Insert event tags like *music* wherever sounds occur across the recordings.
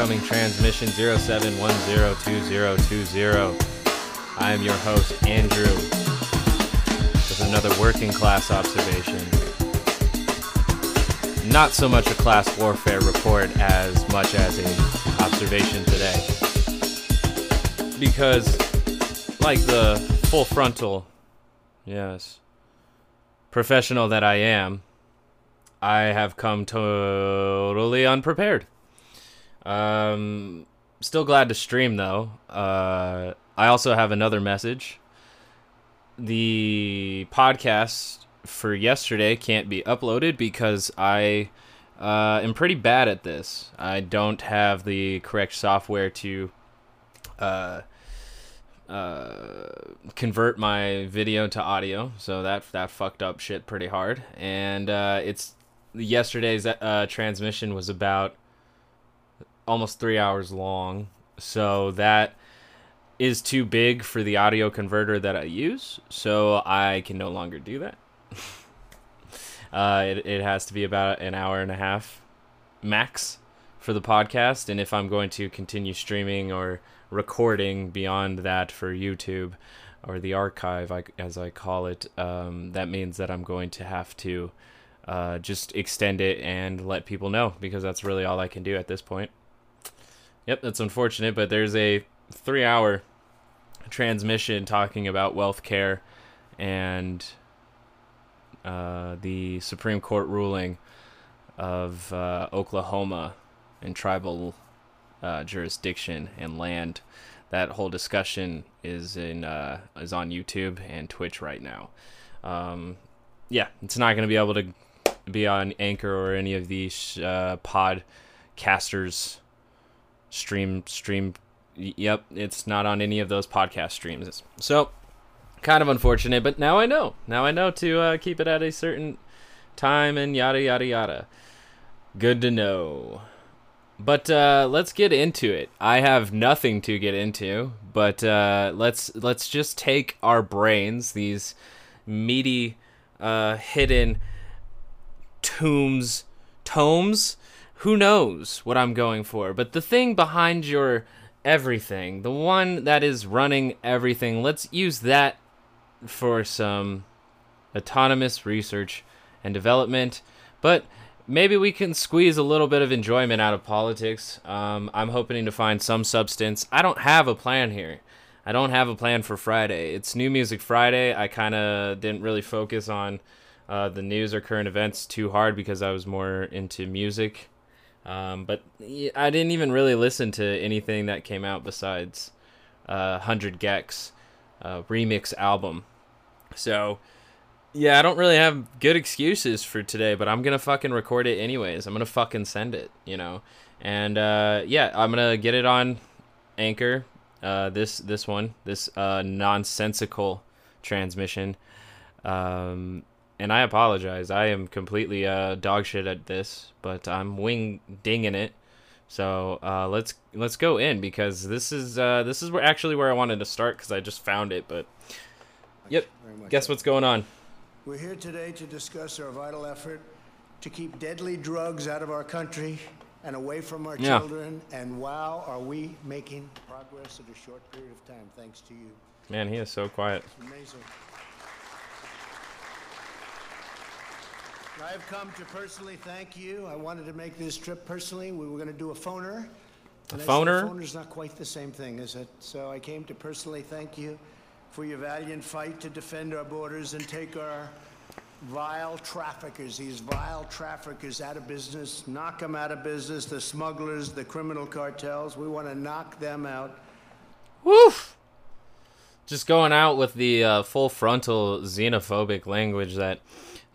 incoming transmission 07102020. I am your host, Andrew, with another working class observation. Not so much a class warfare report as much as a observation today. Because, like the full frontal, yes, professional that I am, I have come totally unprepared. Um, still glad to stream though. Uh, I also have another message. The podcast for yesterday can't be uploaded because I uh, am pretty bad at this. I don't have the correct software to uh, uh, convert my video to audio, so that that fucked up shit pretty hard. And uh, it's yesterday's uh, transmission was about almost three hours long, so that is too big for the audio converter that I use, so I can no longer do that. *laughs* uh, it, it has to be about an hour and a half max for the podcast, and if I'm going to continue streaming or recording beyond that for YouTube or the archive, I, as I call it, um, that means that I'm going to have to uh, just extend it and let people know because that's really all I can do at this point. Yep, that's unfortunate, but there's a three hour transmission talking about wealth care and uh, the Supreme Court ruling of uh, Oklahoma and tribal uh, jurisdiction and land. That whole discussion is in uh, is on YouTube and Twitch right now. Um, yeah, it's not going to be able to be on Anchor or any of these uh, podcasters stream stream. Yep, it's not on any of those podcast streams. So kind of unfortunate, but now I know. Now I know to uh, keep it at a certain time and yada yada yada. Good to know. But uh, let's get into it. I have nothing to get into, but uh, let's let's just take our brains, these meaty, uh, hidden tombs, tomes. Who knows what I'm going for? But the thing behind your everything, the one that is running everything, let's use that for some autonomous research and development. But maybe we can squeeze a little bit of enjoyment out of politics. Um, I'm hoping to find some substance. I don't have a plan here. I don't have a plan for Friday. It's New Music Friday. I kind of didn't really focus on uh, the news or current events too hard because I was more into music. Um, but I didn't even really listen to anything that came out besides uh, 100 gecs uh, remix album. So, yeah, I don't really have good excuses for today, but I'm going to fucking record it anyways. I'm going to fucking send it, you know? And uh, yeah, I'm going to get it on Anchor. Uh, this this one, this uh, nonsensical transmission. Um, and I apologize. I am completely uh, dog shit at this, but I'm wing dinging it. So uh, let's let's go in because this is uh, this is where actually where I wanted to start because I just found it. But yep, guess what's going on? We're here today to discuss our vital effort to keep deadly drugs out of our country and away from our yeah. children. And wow, are we making progress in a short period of time? Thanks to you. Man, he is so quiet. It's amazing. I've come to personally thank you. I wanted to make this trip personally. We were going to do a phoner. A phoner? A phoner's not quite the same thing, is it? So I came to personally thank you for your valiant fight to defend our borders and take our vile traffickers, these vile traffickers out of business, knock them out of business, the smugglers, the criminal cartels. We want to knock them out. Woof! Just going out with the uh, full frontal xenophobic language that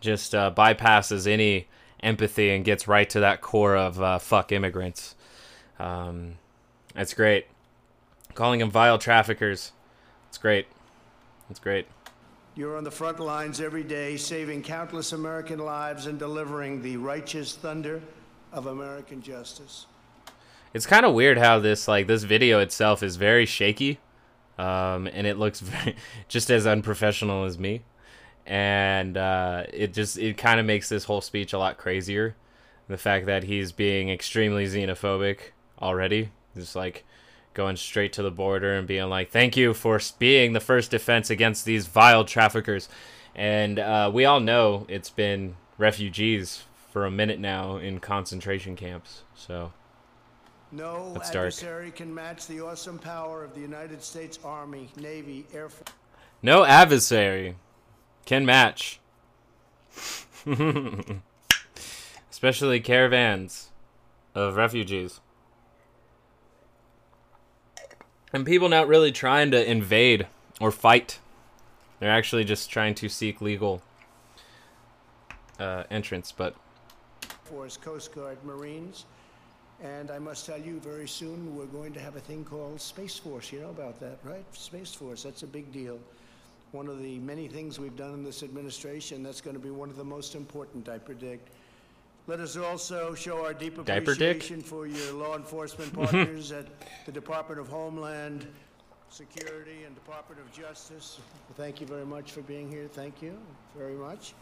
just uh, bypasses any empathy and gets right to that core of uh, fuck immigrants. Um, that's great. Calling them vile traffickers. It's great. It's great. You're on the front lines every day, saving countless American lives and delivering the righteous thunder of American justice. It's kind of weird how this like this video itself is very shaky, um, and it looks *laughs* very, just as unprofessional as me and uh, it just it kind of makes this whole speech a lot crazier the fact that he's being extremely xenophobic already, just like going straight to the border and being like, "Thank you for being the first defense against these vile traffickers." And uh, we all know it's been refugees for a minute now in concentration camps. So No That's dark. adversary can match the awesome power of the United States Army, Navy, Air Force. no adversary can match, *laughs* especially caravans of refugees. And people not really trying to invade or fight. They're actually just trying to seek legal uh, entrance. But Force, Coast Guard, Marines. And I must tell you, very soon we're going to have a thing called Space Force. You know about that, right? Space Force, that's a big deal. One of the many things we've done in this administration, that's going to be one of the most important, I predict. Let us also show our deep appreciation for your law enforcement mm-hmm. partners at the Department of Homeland Security and Department of Justice. Thank you very much for being here. Thank you very much.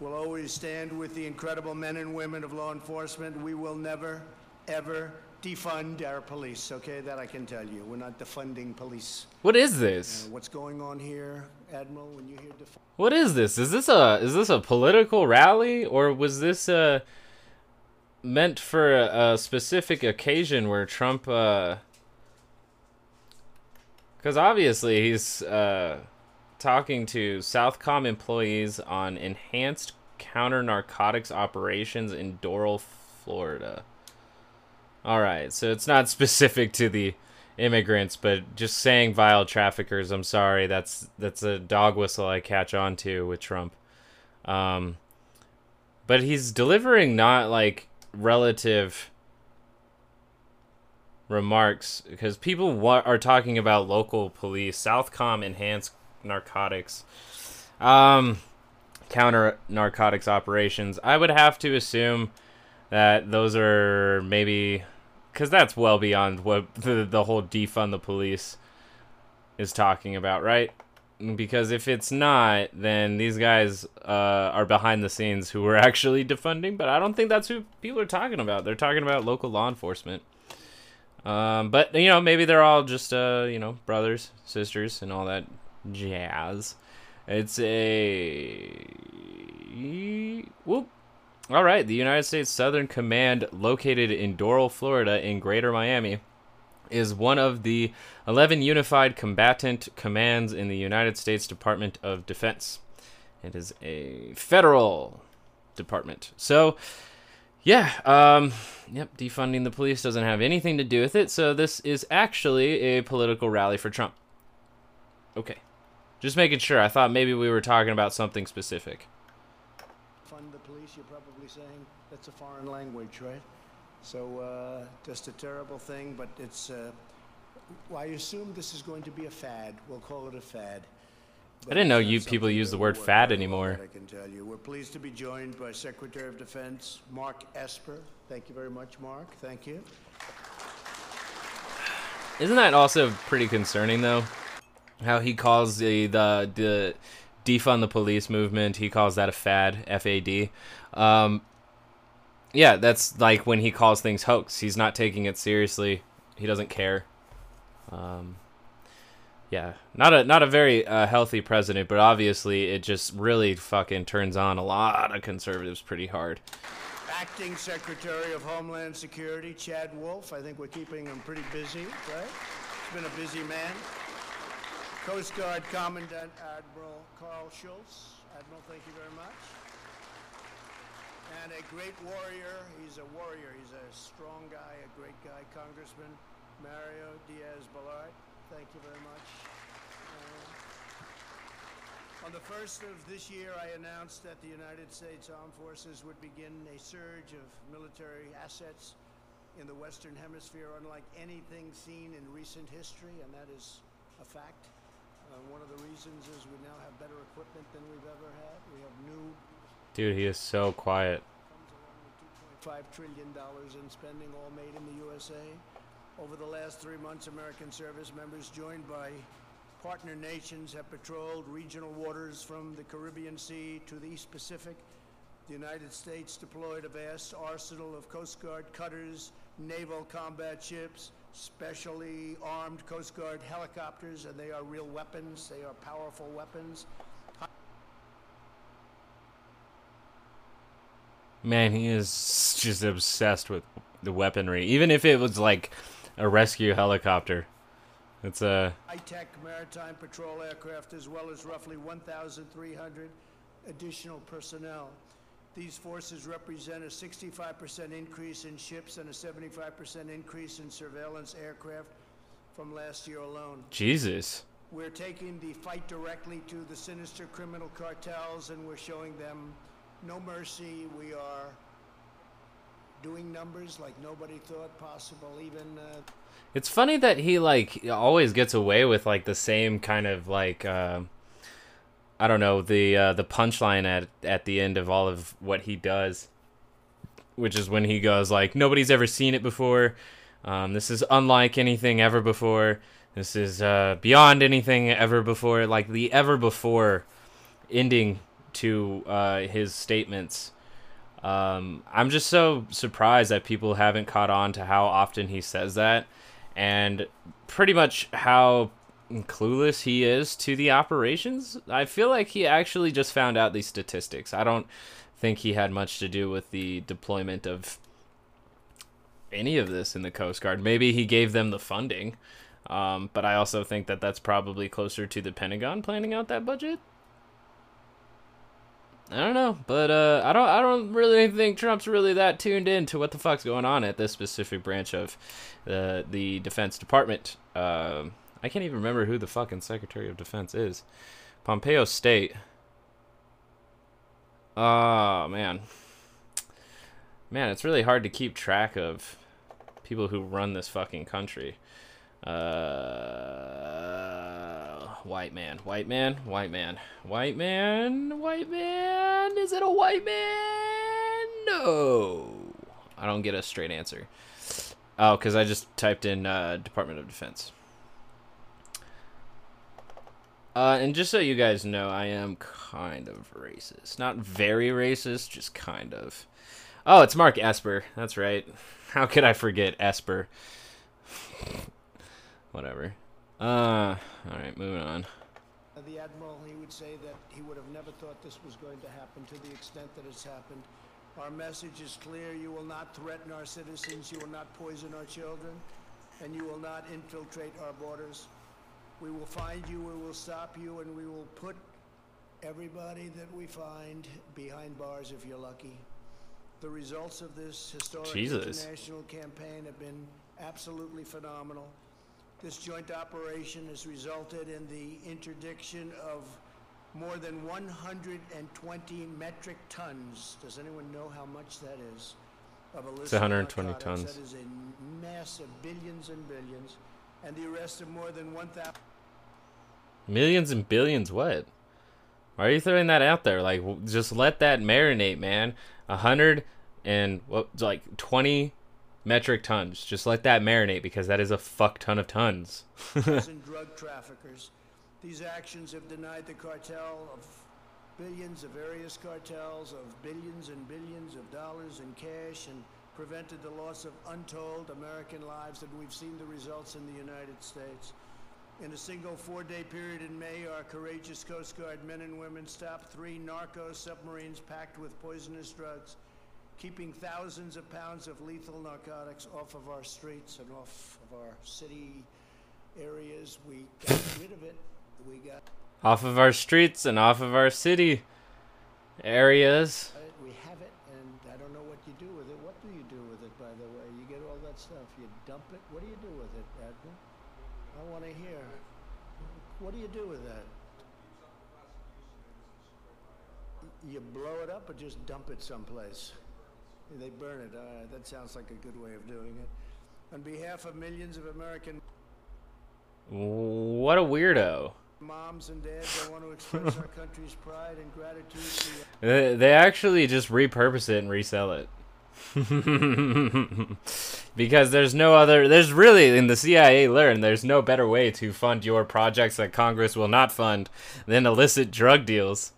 We'll always stand with the incredible men and women of law enforcement. We will never, ever defund our police, okay? That I can tell you. We're not defunding police. what is this? Uh, what's going on here, Admiral, when you hear defund? What is this? Is this a is this a political rally or was this uh meant for a, a specific occasion where Trump uh cuz obviously he's uh talking to Southcom employees on enhanced counter narcotics operations in Doral, Florida. All right, so it's not *laughs* specific to the immigrants, but just saying vile traffickers. I'm sorry, that's that's a dog whistle I catch on to with Trump. Um, but he's delivering not like relative remarks because people wa- are talking about local police, Southcom enhanced narcotics, um, counter narcotics operations. I would have to assume that those are maybe because that's well beyond what the the whole defund the police is talking about, right? Because if it's not, then these guys uh, are behind the scenes who are *laughs* actually defunding. But I don't think that's who people are talking about. They're talking about local law enforcement. Um, but you know, maybe they're all just uh, you know brothers, sisters, and all that jazz. It's a whoop. All right, the United States Southern Command, located in Doral, Florida, in Greater Miami, is one of the 11 unified combatant commands in the United States Department of Defense. It is a federal department. So, yeah, um, yep, defunding the police doesn't have anything to do with it. So, this is actually a political rally for Trump. Okay. Just making sure. I thought maybe we were talking about something specific. Fund the police, you're probably saying? That's a foreign language, right? So, uh, just a terrible thing, but it's, uh, well, I assume this is going to be a fad. We'll call it a fad. But didn't know not you people use the word fad anymore. I can tell you. We're pleased to be joined by Secretary of Defense Mark Esper. Thank you very much, Mark. Thank you. Isn't that also pretty concerning though? How he calls the the the defund the police movement, he calls that a fad, F A D. Um yeah, that's like when he calls things hoax. He's not taking it seriously. He doesn't care. Um yeah, not a not a very uh, healthy president, but obviously it just really fucking turns on a lot of conservatives pretty hard. Acting Secretary of Homeland Security, Chad Wolf. I think we're keeping him pretty busy, right? He's been a busy man. Coast Guard Commandant Admiral Karl Schultz. Admiral, thank you very much. And a great warrior. He's a warrior. He's a strong guy, a great guy. Congressman Mario Diaz Balart. Thank you very much. Uh, on the first of this year, I announced that the United States Armed Forces would begin a surge of military assets in the Western Hemisphere, unlike anything seen in recent history, and that is a fact. Uh, one of the reasons is we now have better equipment than we've ever had. We have new Dude, he is so quiet. comes along with $2.5 trillion in spending, all made in the USA. Over the last three months, American service members, joined by partner nations, have patrolled regional waters from the Caribbean Sea to the East Pacific The United States deployed a vast arsenal of Coast Guard cutters, naval combat ships, specially armed Coast Guard helicopters, and they are real weapons. They are powerful weapons. Man, he is just obsessed with the weaponry. Even if it was like a rescue helicopter. It's a high-tech maritime patrol aircraft as well as roughly 1,300 additional personnel. These forces represent a 65% increase in ships and a 75% increase in surveillance aircraft from last year alone. Jesus. We're taking the fight directly to the sinister criminal cartels and we're showing them no mercy. We are doing numbers like nobody thought possible. Even uh, it's funny that he like always gets away with like the same kind of like uh, I don't know the uh, the punchline at at the end of all of what he does, which is when he goes like nobody's ever seen it before. Um, this is unlike anything ever before. This is uh, beyond anything ever before. Like the ever before ending to uh, his statements. Um, I'm just so surprised that people haven't caught on to how often he says that and pretty much how clueless he is to the operations. I feel like he actually just found out these statistics. I don't think he had much to do with the deployment of any of this in the Coast Guard. Maybe he gave them the funding, um, but I also think that that's probably closer to the Pentagon planning out that budget. I don't know, but uh, I don't. I don't really think Trump's really that tuned in to what the fuck's going on at this specific branch of the the Defense Department. Uh, I can't even remember who the fucking Secretary of Defense is. Pompeo State. Oh man, man, it's really hard to keep track of people who run this fucking country. Uh, white man, white man, white man, white man, white man. Is it a white man? No, I don't get a straight answer. Oh, because I just typed in uh, Department of Defense. Uh, and just so you guys know, I am kind of racist. Not very racist, just kind of. Oh, it's Mark Esper. That's right. *laughs* How could I forget Esper? *sighs* Whatever. Uh, all right, moving on. The admiral, he would say that he would have never thought this was going to happen to the extent that it's happened. Our message is clear. You will not threaten our citizens. You will not poison our children. And you will not infiltrate our borders. We will find you, we will stop you, and we will put everybody that we find behind bars if you're lucky. The results of this historic Jesus. international campaign have been absolutely phenomenal. This joint operation has resulted in the interdiction of more than 120 metric tons. Does anyone know how much that is? Of illicit it's 120 narcotics? tons. That is a massive billions and billions. And the arrest of more than 1,000. Millions and billions, what? Why are you throwing that out there? Like, just let that marinate, man. A hundred and what, like twenty metric tons. Just let that marinate because that is a fuck ton of tons. and drug traffickers. These actions have denied the cartel of billions of various cartels of billions and billions of dollars in cash and prevented the loss of untold American lives, and we've seen the results in the United States. In a single four-day period in May, our courageous Coast Guard men and women stopped three narco submarines packed with poisonous drugs, keeping thousands of pounds of lethal narcotics off of our streets and off of our city areas. We got rid of it. We got off of our streets and off of our city areas. We have it, and I don't know what you do with it. What do you do with it, by the way? You get all that stuff. You dump it. What do you do with it, Admiral? I want to hear. What do you do with that? You blow it up or just dump it someplace? They burn it. Right, that sounds like a good way of doing it. On behalf of millions of American What a weirdo. moms and dads, I want to express our country's pride and gratitude. They they actually just repurpose it and resell it. *laughs* because there's no other there's really in the CIA learn there's no better way to fund your projects that Congress will not fund than illicit drug deals.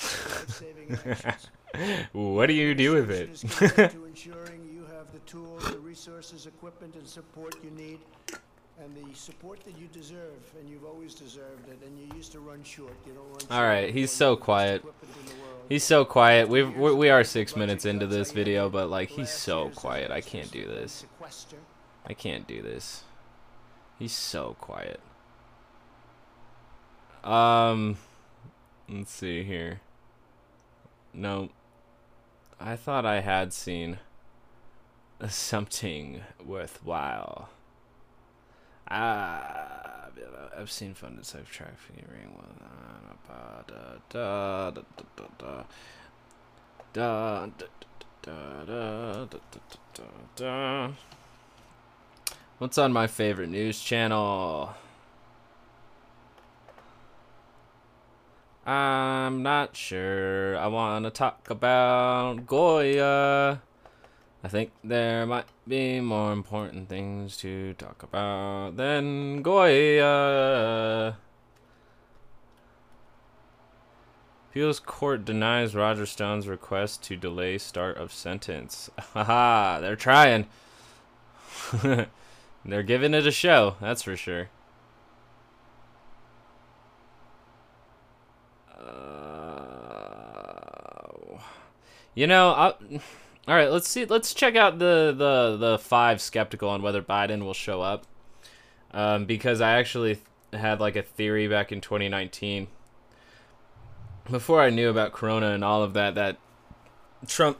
*laughs* what do you do with it? to ensuring you have the tools, the resources, equipment, and support you need, and the support that you deserve, and you've always deserved it, and you used to run short. You don't run. All right, he's so You have the best quiet. equipment in the world. He's so quiet. We've, we we are six minutes into this video, but like he's so quiet. I can't do this. I can't do this. He's so quiet. Um, let's see here. No, I thought I had seen *laughs* something worthwhile. Ah, I've seen funded safe trafficking ring with. What's on my favorite news channel? I'm not sure. I want to talk about Goya. I think there might be more important things to talk about than Goya. Appeals court denies Roger Stone's request to delay start of sentence. *laughs* Haha, they're trying. *laughs* they're giving it a show, that's for sure. Uh, you know, I, all right. Let's see. Let's check out the the the five skeptical on whether Biden will show up, um, because I actually had like a theory back in 2019 before I knew about Corona and all of that that Trump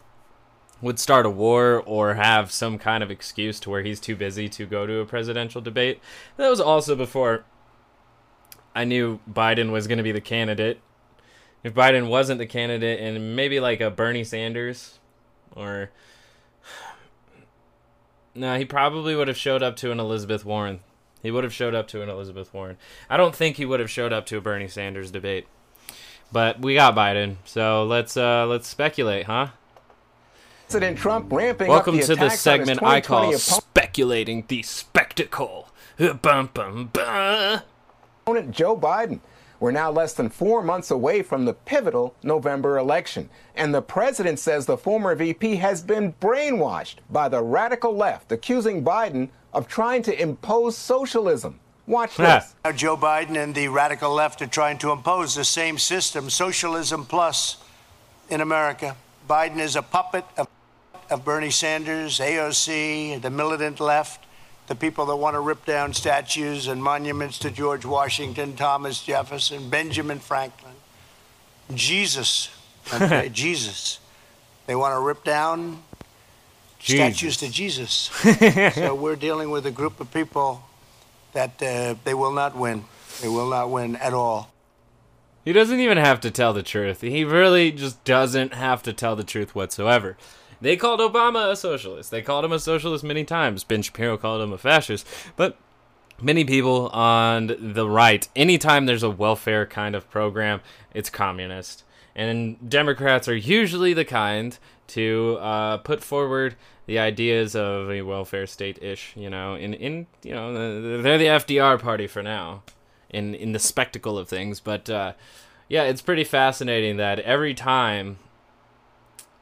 would start a war or have some kind of excuse to where he's too busy to go to a presidential debate. That was also before I knew Biden was going to be the candidate. If Biden wasn't the candidate and maybe like a Bernie Sanders or *sighs* no, he probably would have showed up to an Elizabeth Warren. He would have showed up to an Elizabeth Warren. I don't think he would have showed up to a Bernie Sanders debate. But we got Biden, so let's uh let's speculate, huh? President Trump ramping Welcome up the to the attacks on his segment I call speculating the spectacle. Uh, Bum, bum, bum. opponent Joe Biden. We're now less than four months away from the pivotal November election. And the president says the former VP has been brainwashed by the radical left, accusing Biden of trying to impose socialism. Watch this. Now, Joe Biden and the radical left are trying to impose the same system, socialism plus, in America. Biden is a puppet of, of Bernie Sanders, AOC, the militant left, the people that want to rip down statues and monuments to George Washington, Thomas Jefferson, Benjamin Franklin, Jesus, *laughs* okay, Jesus. They want to rip down statues to Jesus. *laughs* so we're dealing with a group of people that uh, they will not win. They will not win at all. He doesn't even have to tell the truth. He really just doesn't have to tell the truth whatsoever. They called Obama a socialist. They called him a socialist many times. Ben Shapiro called him a fascist. But many people on the right, anytime there's a welfare kind of program, it's communist. And Democrats are usually the kind to uh, put forward the ideas of a welfare state-ish. You know, in in you know they're the FDR party for now, in in the spectacle of things. But uh, yeah, it's pretty fascinating that every time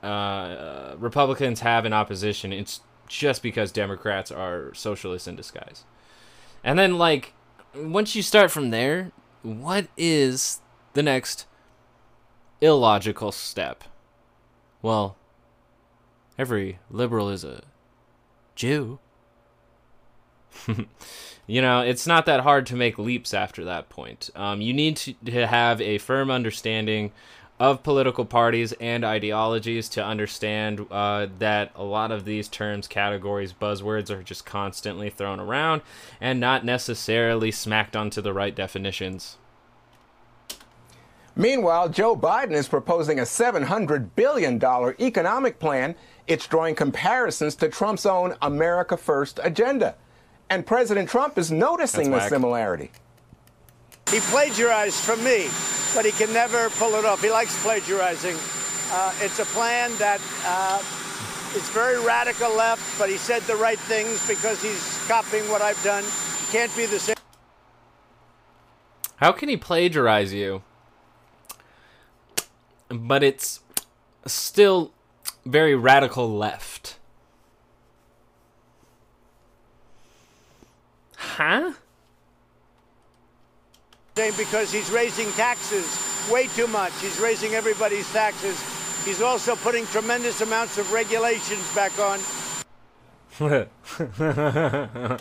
uh, Republicans have an opposition, it's just because Democrats are socialists in disguise. And then, like, once you start from there, what is the next illogical step? Well, every liberal is a Jew. *laughs* you know, it's not that hard to make leaps after that point. Um, you need to, to have a firm understanding of political parties and ideologies to understand uh, that a lot of these terms, categories, buzzwords are just constantly thrown around and not necessarily smacked onto the right definitions. Meanwhile, Joe Biden is proposing a $700 billion economic plan. It's drawing comparisons to Trump's own America First agenda. And President Trump is noticing That's the whack. similarity. He plagiarized from me, but he can never pull it off. He likes plagiarizing. Uh, it's a plan that uh, is very radical left, but he said the right things because he's copying what I've done. Can't be the same. How can he plagiarize you? But it's still very radical left. Huh? Because he's raising taxes way too much. He's raising everybody's taxes. He's also putting tremendous amounts of regulations back on. *laughs*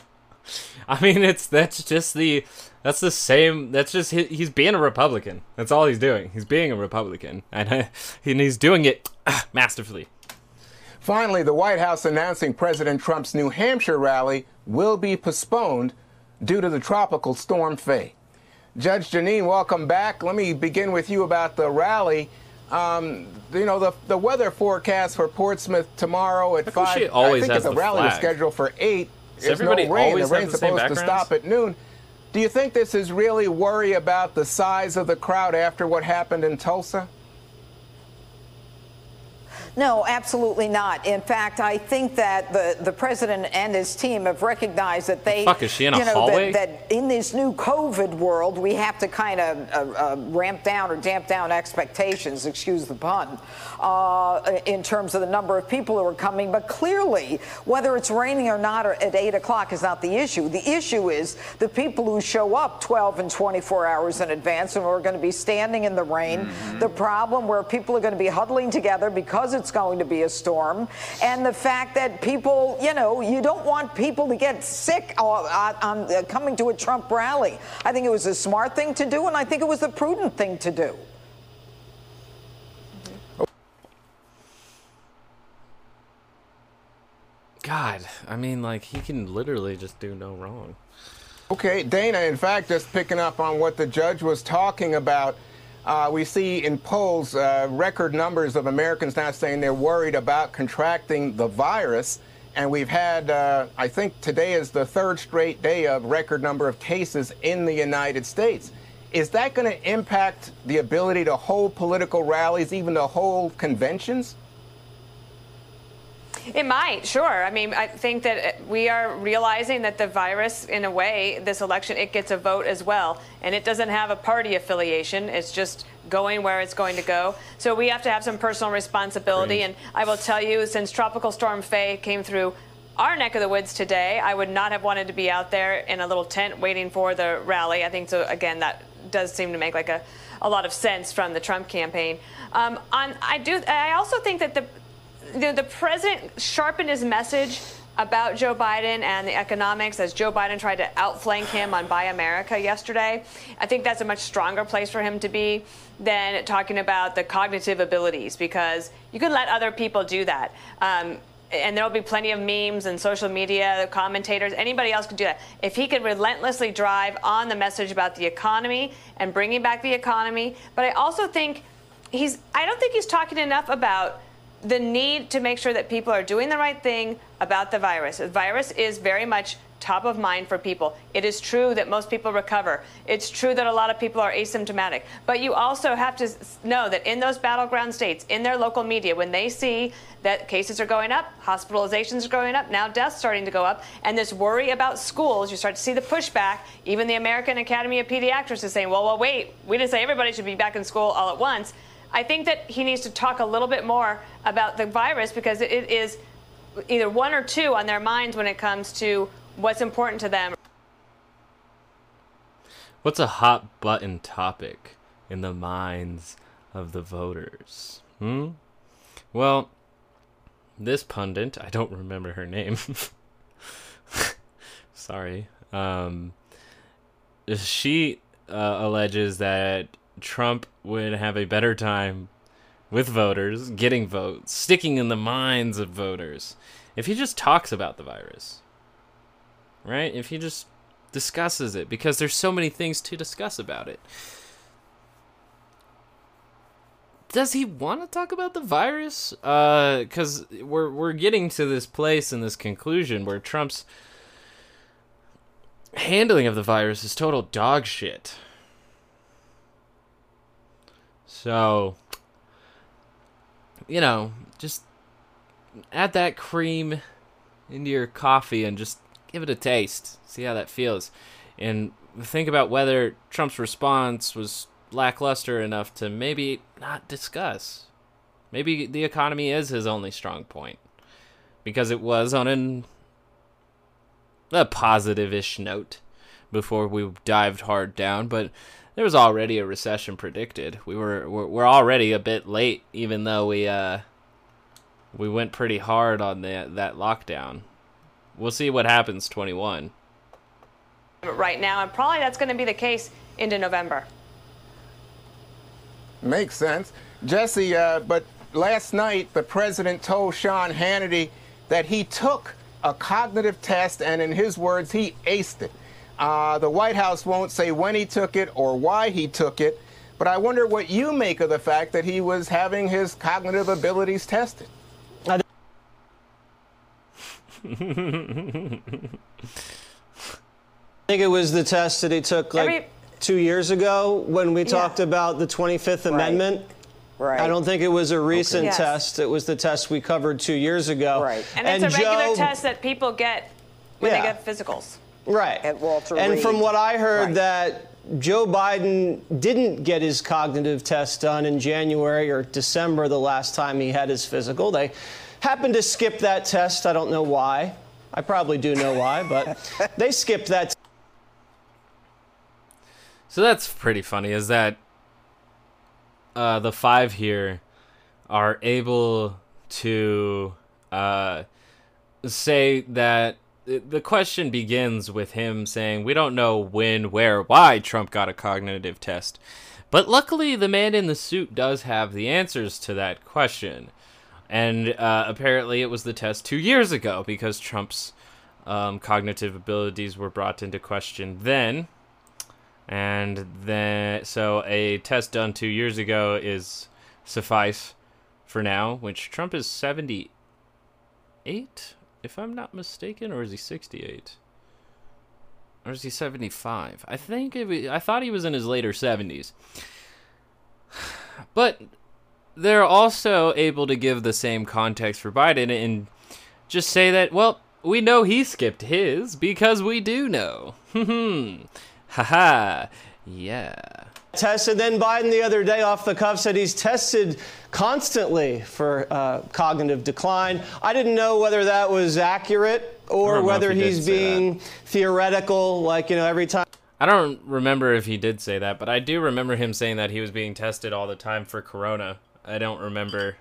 I mean, it's that's just the that's the same. That's just he's being a Republican. That's all he's doing. He's being a Republican, and, uh, and he's doing it uh, masterfully. Finally, the White House announcing President Trump's New Hampshire rally will be postponed due to the tropical storm Faye. Judge Jeanine, welcome back. Let me begin with you about the rally. Um, you know, the, the weather forecast for Portsmouth tomorrow at How 5. She always I think has the, the rally flag. is scheduled for 8. Does There's no rain. always the rain's the supposed to stop at noon. Do you think this is really worry about the size of the crowd after what happened in Tulsa? No, absolutely not. In fact, I think that the, the president and his team have recognized that they, fuck, is she in a you know, hallway? That, that in this new COVID world, we have to kind of uh, uh, ramp down or damp down expectations, excuse the pun, uh, in terms of the number of people who are coming. But clearly, whether it's raining or not at 8 o'clock is not the issue. The issue is the people who show up 12 and 24 hours in advance and who are going to be standing in the rain. Mm-hmm. The problem where people are going to be huddling together because it's going to be a storm. And the fact that people, you know, you don't want people to get sick on, on coming to a Trump rally. I think it was a smart thing to do, and I think it was the prudent thing to do. God, I mean, like he can literally just do no wrong. Okay, Dana, in fact, just picking up on what the judge was talking about, uh, we see in polls uh, record numbers of Americans now saying they're worried about contracting the virus. And we've had, uh, I think today is the third straight day of record number of cases in the United States. Is that going to impact the ability to hold political rallies, even to hold conventions? It might, sure. I mean, I think that uh, we are realizing that the virus, in a way, this election, it gets a vote as well. And it doesn't have a party affiliation. It's just going where it's going to go. So we have to have some personal responsibility. And I will tell you, since Tropical Storm Faye came through our neck of the woods today, I would not have wanted to be out there in a little tent waiting for the rally. I think so. Again, that does seem to make like a, a lot of sense from the Trump campaign. Um, on, I do. I also think that the the, the president sharpened his message about Joe Biden and the economics as Joe Biden tried to outflank him on Buy America yesterday. I think that's a much stronger place for him to be than talking about the cognitive abilities because you can let other people do that. Um, and there'll be plenty of memes and social media commentators anybody else could do that if he could relentlessly drive on the message about the economy and bringing back the economy but i also think he's i don't think he's talking enough about the need to make sure that people are doing the right thing about the virus. The virus is very much top of mind for people. It is true that most people recover. It's true that a lot of people are asymptomatic. But you also have to know that in those battleground states, in their local media, when they see that cases are going up, hospitalizations are going up, now deaths starting to go up, and this worry about schools, you start to see the pushback. Even the American Academy of Pediatrics is saying, well, well, wait, we didn't say everybody should be back in school all at once. I think that he needs to talk a little bit more about the virus because it is either one or two on their minds when it comes to what's important to them. What's a hot button topic in the minds of the voters? Hmm? Well, this pundit, I don't remember her name. *laughs* Sorry. Um, she uh, alleges that Trump would have a better time with voters, getting votes, sticking in the minds of voters, if he just talks about the virus. Right? If he just discusses it, because there's so many things to discuss about it. Does he want to talk about the virus? Uh, because we're we're getting to this place and this conclusion where Trump's handling of the virus is total dog shit. So, you know, just add that cream into your coffee and just give it a taste. See how that feels. And think about whether Trump's response was lackluster enough to maybe not discuss Maybe the economy is his only strong point because it was on an a positive-ish note before we dived hard down, but there was already a recession predicted. We were we're, we're already a bit late, even though we uh we went pretty hard on the that lockdown. We'll see what happens 21. right now, and probably that's going to be the case into November. Makes sense. Jesse, uh, but last night the president told Sean Hannity that he took a cognitive test and, in his words, he aced it. Uh, the White House won't say when he took it or why he took it, but I wonder what you make of the fact that he was having his cognitive abilities tested. I think it was the test that he took like Every- two years ago when we talked about the 25th Amendment. Right. I don't think it was a recent Yes. test. It was the test we covered two years ago. Right. And it's a regular test that people get when Yeah. they get physicals. Right. At Walter and Reed. from what I heard, Right. that Joe Biden didn't get his cognitive test done in January or December the last time he had his physical. They happened to skip that test. I don't know why. I probably do know why, but *laughs* they skipped that So that's pretty funny. Is that uh, the five here are able to uh, say that the question begins with him saying, "We don't know when, where, why Trump got a cognitive test." But luckily, the man in the suit does have the answers to that question. And uh, apparently, it was the test two years ago because Trump's um, cognitive abilities were brought into question then. And then, so a test done two years ago is suffice for now, which Trump is 78, if I'm not mistaken, or is he 68? Or is he 75? I think it, wa- I thought he was in his later 70s. But they're also able to give the same context for Biden and just say that, well, we know he skipped his because we do know. *laughs* Hmm. Haha. Yeah. Test. And then Biden the other day off the cuff said he's tested constantly for uh, cognitive decline. I didn't know whether that was accurate or don't know if whether he he's being theoretical, like, you know, every time. I don't remember if he did say that, but I do remember him saying that he was being tested all the time for corona. I don't remember.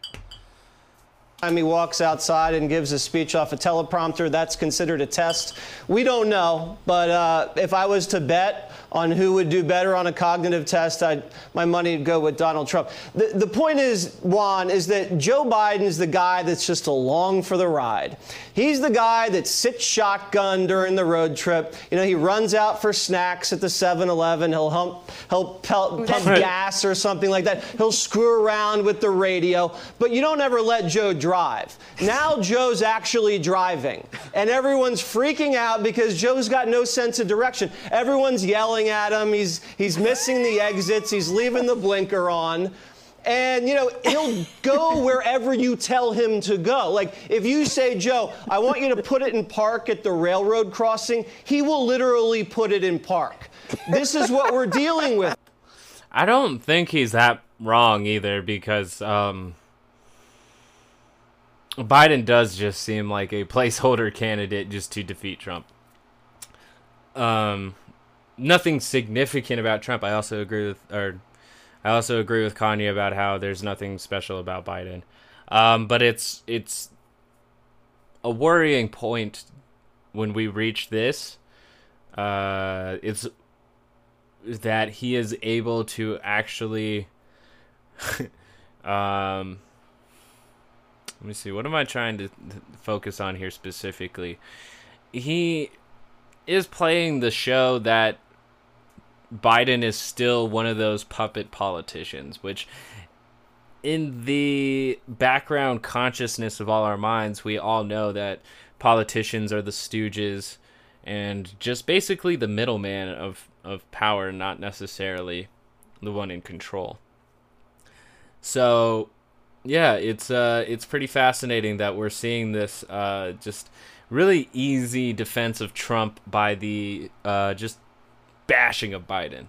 time he walks outside and gives a speech off a teleprompter, that's considered a test. We don't know, but uh, if I was to bet on who would do better on a cognitive test, I'd, my money would go with Donald Trump. The, the point is, Juan, is that Joe Biden's the guy that's just along for the ride. He's the guy that sits shotgun during the road trip. You know, he runs out for snacks at the 7-Eleven. He'll hump, he'll pelt, pump gas or something like that. He'll screw around with the radio, but you don't ever let Joe drive. Now Joe's actually driving, and everyone's freaking out because Joe's got no sense of direction. Everyone's yelling at him. He's he's missing the exits. He's leaving the blinker on. And you know he'll go wherever you tell him to go. Like if you say, Joe, I want you to put it in park at the railroad crossing, he will literally put it in park. This is what we're dealing with. I don't think he's that wrong either because um, Biden does just seem like a placeholder candidate just to defeat Trump. Um, nothing significant about Trump. I also agree with, or I also agree with Kanye about how there's nothing special about Biden. Um, but it's it's a worrying point when we reach this. Uh, it's that he is able to actually *laughs* um let me see what am i trying to focus on here specifically he is playing the show that biden is still one of those puppet politicians which in the background consciousness of all our minds we all know that politicians are the stooges and just basically the middleman of of power, not necessarily the one in control. So, yeah, it's uh, it's pretty fascinating that we're seeing this uh, just really easy defense of Trump by the uh, just bashing of Biden.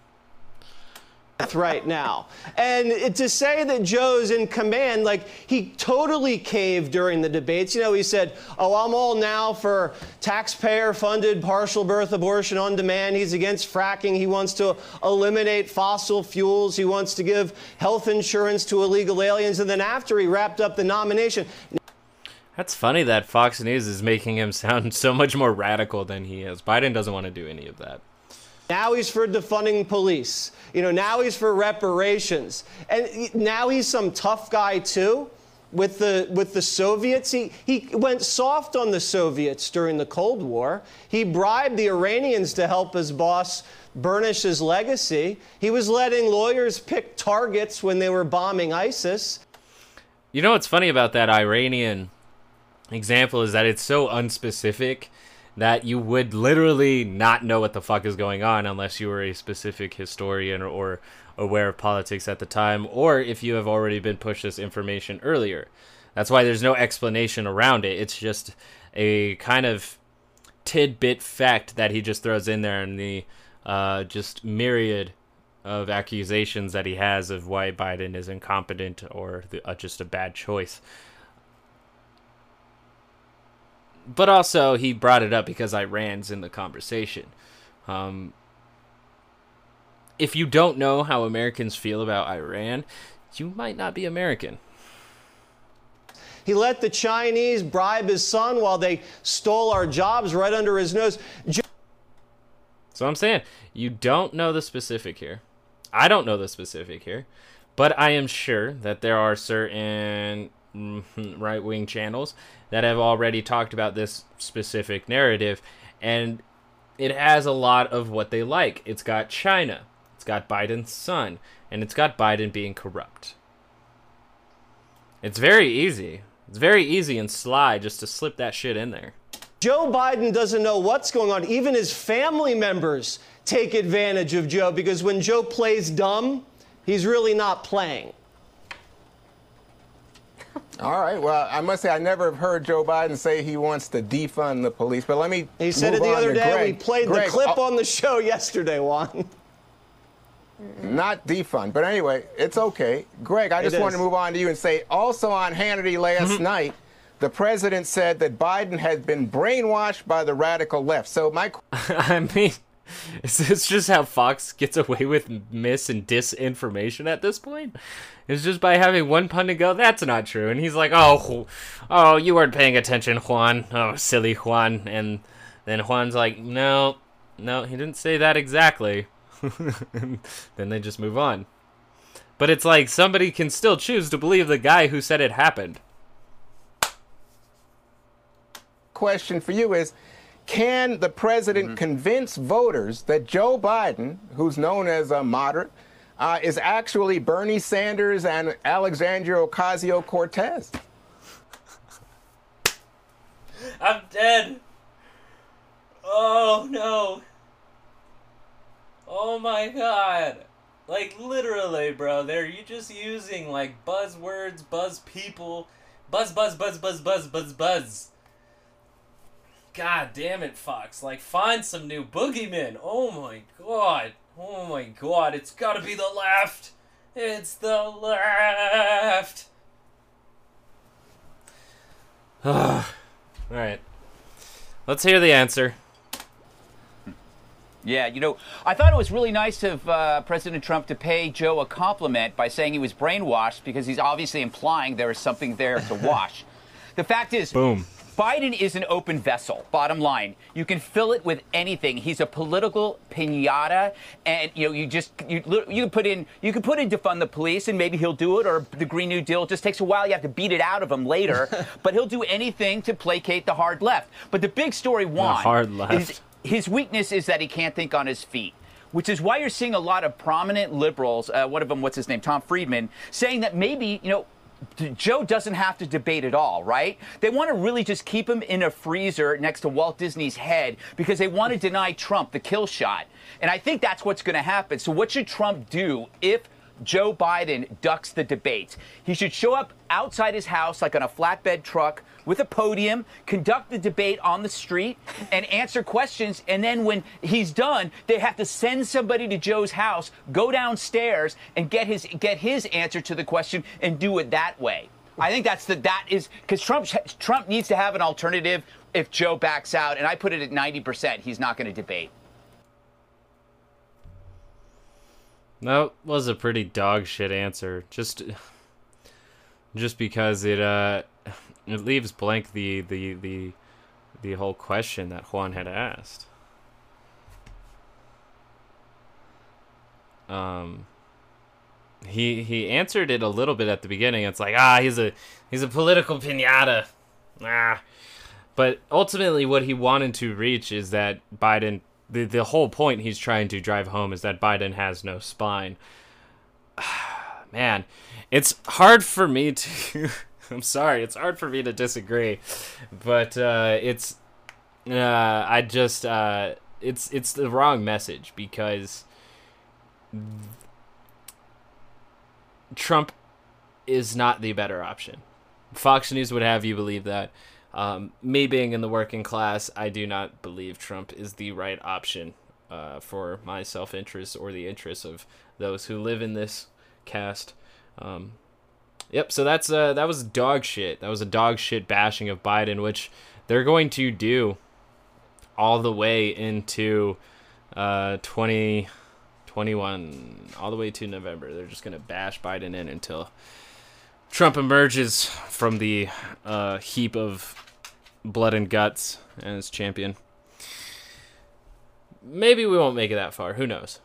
right now. And to say that Joe's in command, like he totally caved during the debates. You know, he said, Oh, I'm all now for taxpayer funded partial birth abortion on demand. He's against fracking. He wants to eliminate fossil fuels. He wants to give health insurance to illegal aliens. And then after he wrapped up the nomination, That's funny that Fox News is making him sound so much more radical than he is. Biden doesn't want to do any of that. Now he's for defunding police. You know, now he's for reparations. And now he's some tough guy too with the with the Soviets. He he went soft on the Soviets during the Cold War. He bribed the Iranians to help his boss burnish his legacy. He was letting lawyers pick targets when they were bombing ISIS. You know what's funny about that Iranian example is that it's so unspecific that you would literally not know what the fuck is going on unless you were a specific historian or, aware of politics at the time, or if you have already been pushed this information earlier. That's why there's no explanation around it. It's just a kind of tidbit fact that he just throws in there and the uh, just myriad of accusations that he has of why Biden is incompetent or the, uh, just a bad choice. But also, he brought it up because Iran's in the conversation. Um, if you don't know how Americans feel about Iran, you might not be American. He let the Chinese bribe his son while they stole our jobs right under his nose. So I'm saying you don't know the specific here. I don't know the specific here, but I am sure that there are certain right wing channels that have already talked about this specific narrative, and it has a lot of what they like. It's got China, it's got Biden's son, and it's got Biden being corrupt. It's very easy. It's very easy and sly just to slip that shit in there. Joe Biden doesn't know what's going on. Even his family members take advantage of Joe because when Joe plays dumb, he's really not playing. All right. Well, I must say I never have heard Joe Biden say he wants to defund the police. But let me. He said move it the other day. Greg. We played Greg, the clip uh, on the show *laughs* yesterday, Juan. Not defund, but anyway, it's okay. Greg, I It just want to move on to you and say also on Hannity last Mm-hmm. night, the president said that Biden had been brainwashed by the radical left. So my *laughs* I mean, *laughs* is this just how Fox gets away with mis and disinformation at this point? It's just by having one pun to go, "That's not true," and he's like, "Oh, oh, you weren't paying attention, Juan. Oh, silly Juan." And then Juan's like, "No, no, he didn't say that exactly." *laughs* then they just move on. But it's like somebody can still choose to believe the guy who said it happened. question for you is can the president Mm-hmm. convince voters that Joe Biden, who's known as a moderate, uh, is actually Bernie Sanders and Alexandria Ocasio Cortez? I'm dead. Oh no. Oh my god. Like literally, bro. They're you just using like buzzwords, buzz people, buzz buzz buzz buzz buzz buzz buzz. God damn it, Fox. Like find some new boogeymen. Oh my god. Oh my god. It's got to be the left. It's the left. *sighs* All right. Let's hear the answer. Yeah, you know, I thought it was really nice of uh, President Trump to pay Joe a compliment by saying he was brainwashed because he's obviously implying there is something there to *laughs* wash. the fact is, Boom. Biden is an open vessel. Bottom line, you can fill it with anything. He's a political pinata, and you know you just you you can put in you can put in defund the police, and maybe he'll do it, or the Green New Deal. It just takes a while. You have to beat it out of him later, *laughs* but he'll do anything to placate the hard left. But the big story, Juan, hard left. is his weakness is that he can't think on his feet. Which is why you're seeing a lot of prominent liberals, uh, one of them, what's his name, Tom Friedman, saying that maybe, you know, Joe doesn't have to debate at all, right? They want to really just keep him in a freezer next to Walt Disney's head because they want to deny Trump the kill shot. And I think that's what's going to happen. So, what should Trump do if Joe Biden ducks the debates. He should show up outside his house like on a flatbed truck with a podium, conduct the debate on the street, and answer questions. And then when he's done, they have to send somebody to Joe's house, go downstairs, and get his get his answer to the question and do it that way. I think that's the that is because Trump Trump needs to have an alternative if Joe backs out, and I put it at 90%. He's not going to debate. That was a pretty dog shit answer. Just just because it uh it leaves blank the the the the whole question that Juan had asked. Um he he answered it a little bit at the beginning. It's like, ah, he's a he's a political piñata. Ah. But ultimately what he wanted to reach is that Biden the the whole point he's trying to drive home is that Biden has no spine. *sighs* Man, it's hard for me to *laughs* *laughs* I'm sorry, it's hard for me to disagree, but uh, it's uh, I just uh, it's it's the wrong message because Trump is not the better option. Fox News would have you believe that. Um, me being in the working class, I do not believe Trump is the right option uh, for my self interest or the interests of those who live in this cast. Um, yep. So that's uh, that was dog shit. That was a dog shit bashing of Biden, which they're going to do all the way into uh, 2021, all the way to November. They're just gonna bash Biden in until Trump emerges from the uh, heap of blood and guts as champion. Maybe we won't make it that far. Who knows?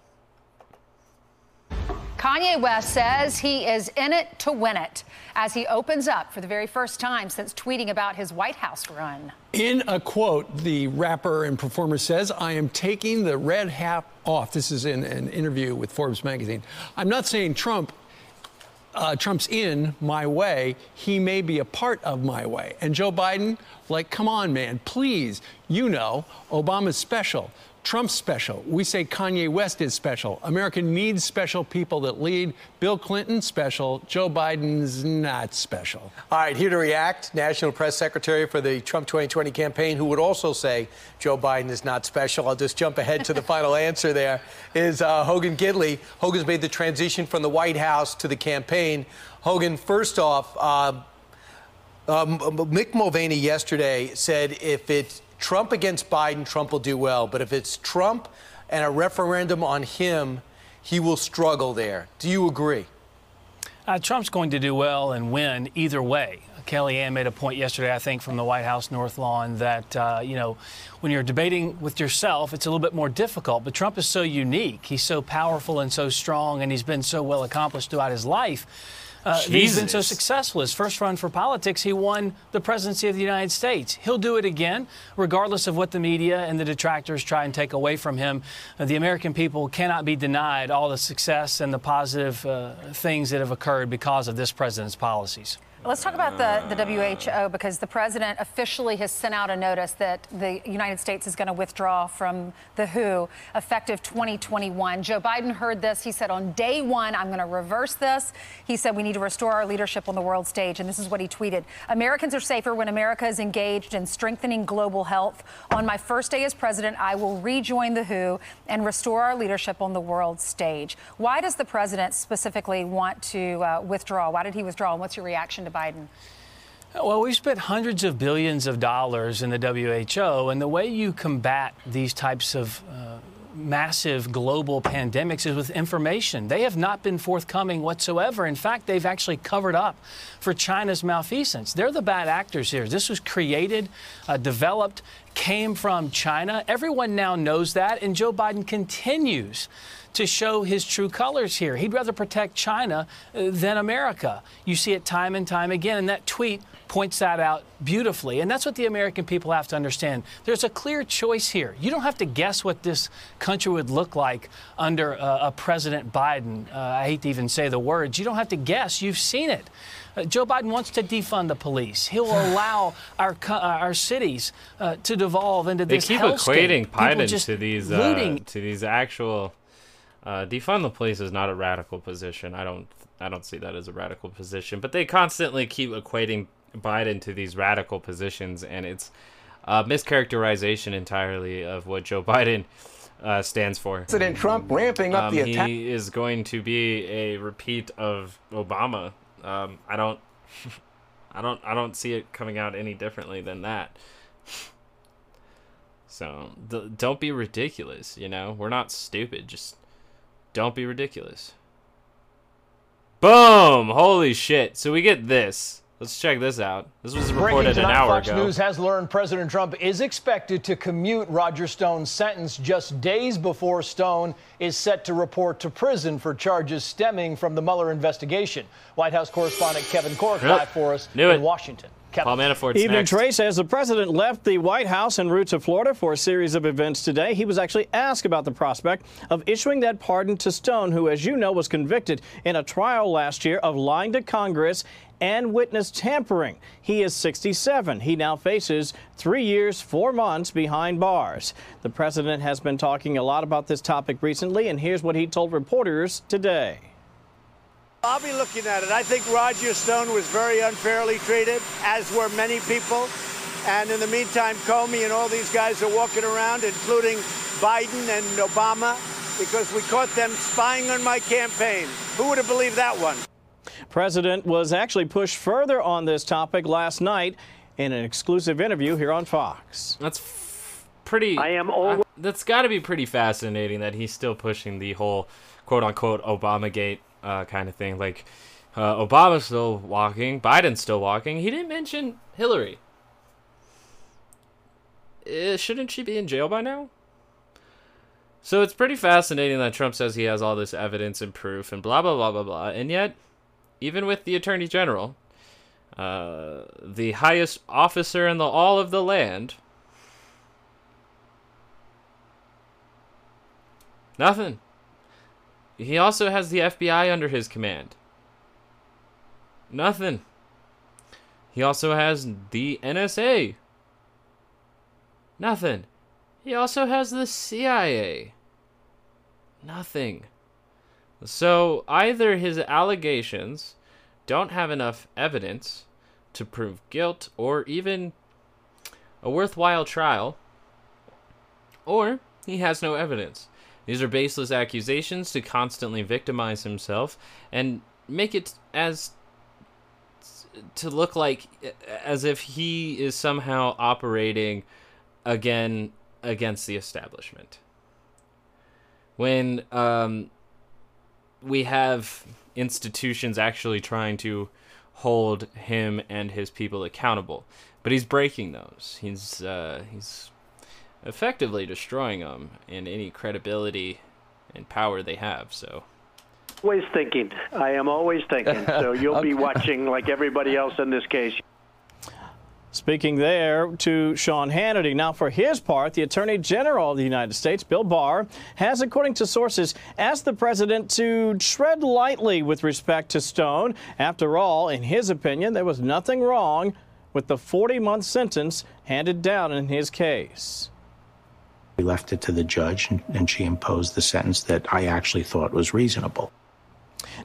Kanye West says he is in it to win it as he opens up for the very first time since tweeting about his White House run. In a quote, the rapper and performer says, I am taking the red hat off. This is in an interview with Forbes magazine. I'm not saying Trump uh, Trump's in my way, he may be a part of my way. And Joe Biden, like, come on, man, please. You know, Obama's special. Trump's special. We say Kanye West is special. America needs special people that lead. Bill Clinton special. Joe Biden's not special. All right, here to react, National Press Secretary for the Trump 2020 campaign, who would also say Joe Biden is not special. I'll just jump ahead to the final answer. There is uh, Hogan Gidley. Hogan's made the transition from the White House to the campaign. Hogan, first off. Uh, um, Mick Mulvaney yesterday said if it's Trump against Biden, Trump will do well. But if it's Trump and a referendum on him, he will struggle there. Do you agree? Uh, Trump's going to do well and win either way. Kellyanne made a point yesterday, I think, from the White House North Lawn that, uh, you know, when you're debating with yourself, it's a little bit more difficult. But Trump is so unique. He's so powerful and so strong, and he's been so well accomplished throughout his life uh, he's been so successful. His first run for politics, he won the presidency of the United States. He'll do it again, regardless of what the media and the detractors try and take away from him. Uh, the American people cannot be denied all the success and the positive uh, things that have occurred because of this president's policies. Let's talk about the, the WHO because the president officially has sent out a notice that the United States is going to withdraw from the WHO effective 2021. Joe Biden heard this. He said, on day one, I'm going to reverse this. He said, we need to restore our leadership on the world stage. And this is what he tweeted Americans are safer when America is engaged in strengthening global health. On my first day as president, I will rejoin the WHO and restore our leadership on the world stage. Why does the president specifically want to uh, withdraw? Why did he withdraw? And what's your reaction to Biden? Well, we've spent hundreds of billions of dollars in the WHO, and the way you combat these types of uh, massive global pandemics is with information. They have not been forthcoming whatsoever. In fact, they've actually covered up for China's malfeasance. They're the bad actors here. This was created, uh, developed, came from China. Everyone now knows that, and Joe Biden continues to show his true colors here. He'd rather protect China uh, than America. You see it time and time again, and that tweet points that out beautifully. And that's what the American people have to understand. There's a clear choice here. You don't have to guess what this country would look like under uh, a President Biden. Uh, I hate to even say the words. You don't have to guess. You've seen it. Uh, Joe Biden wants to defund the police. He'll *sighs* allow our uh, our cities uh, to devolve into they this. They keep equating Biden to these uh, to these actual Uh, defund the police is not a radical position. I don't I don't see that as a radical position. But they constantly keep equating Biden to these radical positions, and it's a mischaracterization entirely of what Joe *laughs* Biden uh, stands for. President Trump ramping up Um, the attack. he is going to be a repeat of Obama. Um, I don't, *laughs* I don't, I don't see it coming out any differently than that. So d- don't be ridiculous. You know, we're not stupid. Just don't be ridiculous. Boom! Holy shit! So we get this. Let's check this out. This was reported an hour Fox ago. News has learned President Trump is expected to commute Roger Stone's sentence just days before Stone is set to report to prison for charges stemming from the Mueller investigation. White House correspondent Kevin Corke Yep. live for us Knew in it. Washington. Kevin. Paul Manafort's Evening, next. Trace. As the president left the White House en route to Florida for a series of events today, he was actually asked about the prospect of issuing that pardon to Stone, who, as you know, was convicted in a trial last year of lying to Congress and witness tampering. He is 67. He now faces three years, four months behind bars. The president has been talking a lot about this topic recently, and here's what he told reporters today. I'll be looking at it. I think Roger Stone was very unfairly treated, as were many people. And in the meantime, Comey and all these guys are walking around, including Biden and Obama, because we caught them spying on my campaign. Who would have believed that one? President was actually pushed further on this topic last night in an exclusive interview here on Fox. That's f- pretty. I am old. Uh, that's got to be pretty fascinating that he's still pushing the whole quote unquote Obamagate uh, kind of thing. Like, uh, Obama's still walking, Biden's still walking. He didn't mention Hillary. Uh, shouldn't she be in jail by now? So it's pretty fascinating that Trump says he has all this evidence and proof and blah blah blah blah blah, and yet, even with the Attorney General, uh, the highest officer in the all of the land, nothing. He also has the FBI under his command. Nothing. He also has the NSA. Nothing. He also has the CIA. Nothing. So either his allegations don't have enough evidence to prove guilt or even a worthwhile trial, or he has no evidence. These are baseless accusations to constantly victimize himself and make it as to look like as if he is somehow operating again against the establishment. When um, we have institutions actually trying to hold him and his people accountable, but he's breaking those. He's uh, he's effectively destroying them and any credibility and power they have. So. Always thinking. I am always thinking. So *laughs* you'll be watching like everybody else in this case. Speaking there to Sean Hannity. Now, for his part, the Attorney General of the United States, Bill Barr, has, according to sources, asked the president to tread lightly with respect to Stone. After all, in his opinion, there was nothing wrong with the 40 month sentence handed down in his case. We left it to the judge, and, and she imposed the sentence that I actually thought was reasonable.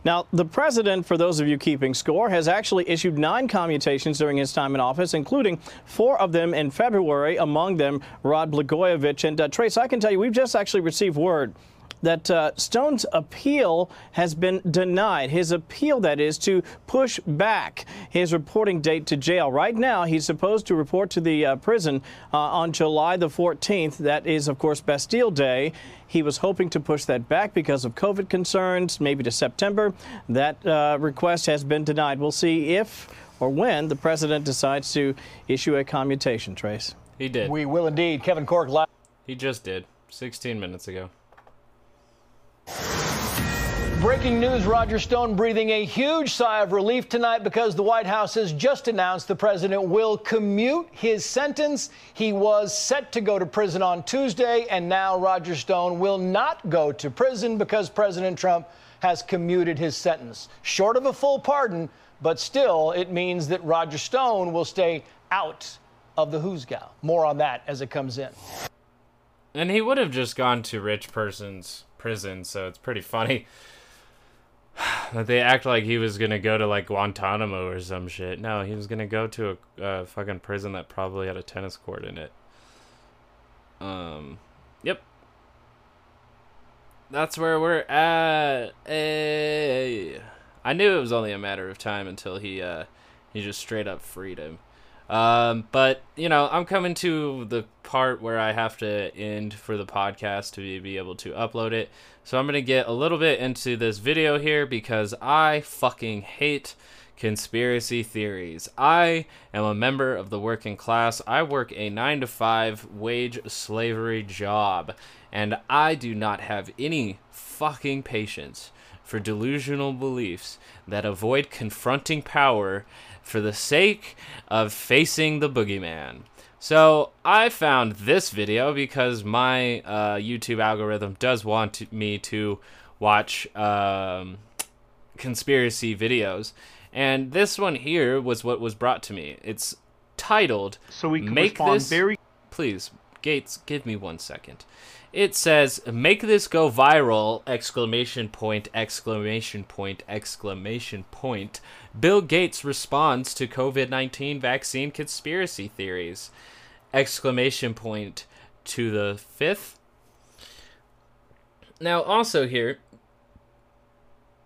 Now, the president, for those of you keeping score, has actually issued nine commutations during his time in office, including four of them in February, among them Rod Blagojevich. And uh, Trace, I can tell you, we've just actually received word that uh, Stone's appeal has been denied. His appeal, that is, to push back his reporting date to jail. Right now, he's supposed to report to the uh, prison uh, on July the 14th. That is, of course, Bastille Day. He was hoping to push that back because of COVID concerns, maybe to September. That uh, request has been denied. We'll see if or when the president decides to issue a commutation, Trace. He did. We will indeed. Kevin Corke live. He just did 16 minutes ago. Breaking news Roger Stone breathing a huge sigh of relief tonight because the White House has just announced the president will commute his sentence. He was set to go to prison on Tuesday, and now Roger Stone will not go to prison because President Trump has commuted his sentence. Short of a full pardon, but still, it means that Roger Stone will stay out of the Hoosgow. More on that as it comes in. And he would have just gone to rich person's prison, so it's pretty funny *sighs* that they act like he was gonna go to like Guantanamo or some shit. No, he was gonna go to a uh, fucking prison that probably had a tennis court in it. Um, yep. That's where we're at. Hey. I knew it was only a matter of time until he uh he just straight up freed him. Um, but you know, I'm coming to the part where I have to end for the podcast to be, be able to upload it. So I'm gonna get a little bit into this video here because I fucking hate conspiracy theories. I am a member of the working class. I work a 9 to 5 wage slavery job and I do not have any fucking patience for delusional beliefs that avoid confronting power for the sake of facing the boogeyman. So I found this video because my uh, YouTube algorithm does want to, me to watch um, conspiracy videos, and this one here was what was brought to me. It's titled "So we can make this very." Please, Gates, give me one second. It says, "Make this go viral!" Exclamation point! Exclamation point! Exclamation point! Bill Gates responds to COVID nineteen vaccine conspiracy theories! Exclamation point! To the fifth. Now, also here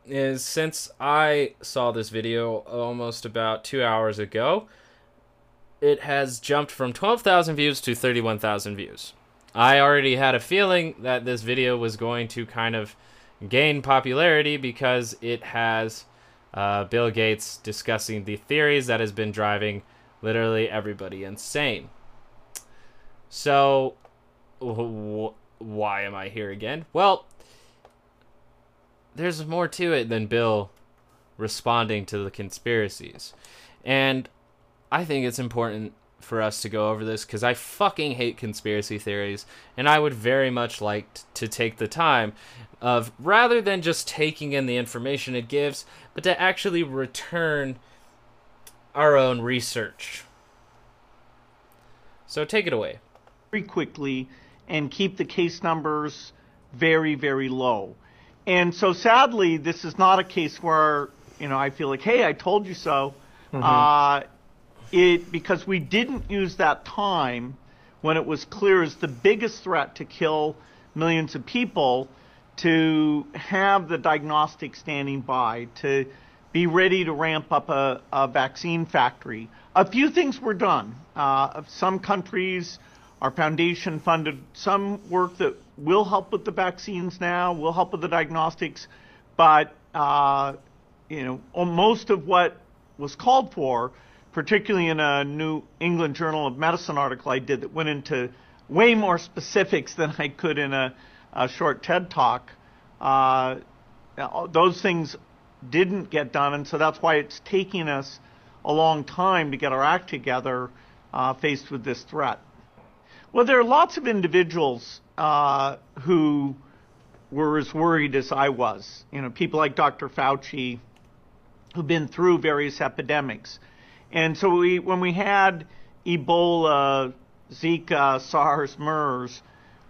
is since I saw this video almost about two hours ago, it has jumped from 12,000 views to 31,000 views. I already had a feeling that this video was going to kind of gain popularity because it has uh, Bill Gates discussing the theories that has been driving literally everybody insane. So, wh- why am I here again? Well, there's more to it than Bill responding to the conspiracies. And I think it's important for us to go over this because I fucking hate conspiracy theories, and I would very much like t- to take the time of rather than just taking in the information it gives, but to actually return our own research. So take it away. very quickly and keep the case numbers very, very low. And so sadly, this is not a case where, you know, I feel like, hey, I told you so. Mhm. Uh, it because we didn't use that time when it was clear as the biggest threat to kill millions of people to have the diagnostic standing by, to be ready to ramp up a, a vaccine factory. A few things were done. Uh, some countries, our foundation funded some work that will help with the vaccines now, will help with the diagnostics, but uh, you know, most of what was called for, particularly in a New England Journal of Medicine article I did that went into way more specifics than I could in a, a short TED talk. Uh, those things didn't get done, and so that's why it's taking us a long time to get our act together uh, faced with this threat. Well, there are lots of individuals uh, who were as worried as I was. You know, people like Dr. Fauci, who've been through various epidemics. And so we, when we had Ebola, Zika, SARS, MERS,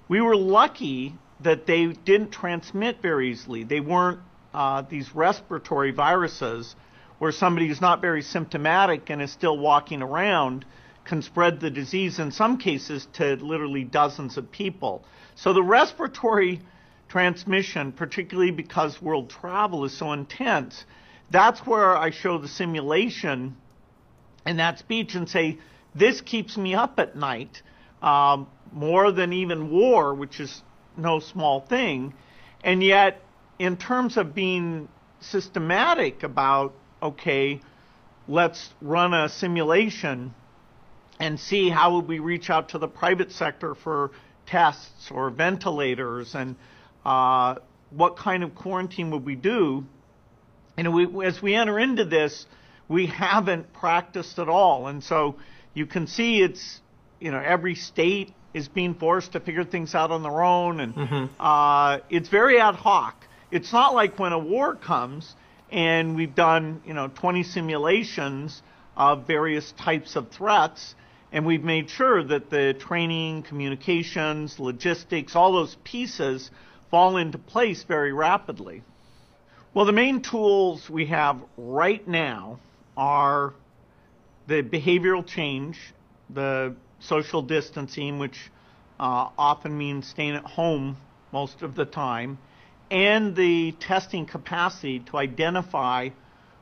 we were lucky that they didn't transmit very easily. They weren't uh, these respiratory viruses where somebody who's not very symptomatic and is still walking around can spread the disease in some cases to literally dozens of people. So the respiratory transmission, particularly because world travel is so intense, that's where I show the simulation in that speech and say, this keeps me up at night um, more than even war, which is no small thing. And yet, in terms of being systematic about, okay, let's run a simulation and see how would we reach out to the private sector for tests or ventilators and uh, what kind of quarantine would we do? And we, as we enter into this, we haven't practiced at all. And so you can see it's, you know, every state is being forced to figure things out on their own. And uh, it's very ad hoc. It's not like when a war comes and we've done, you know, 20 simulations of various types of threats and we've made sure that the training, communications, logistics, all those pieces fall into place very rapidly. Well, the main tools we have right now are the behavioral change, the social distancing, which uh, often means staying at home most of the time, and the testing capacity to identify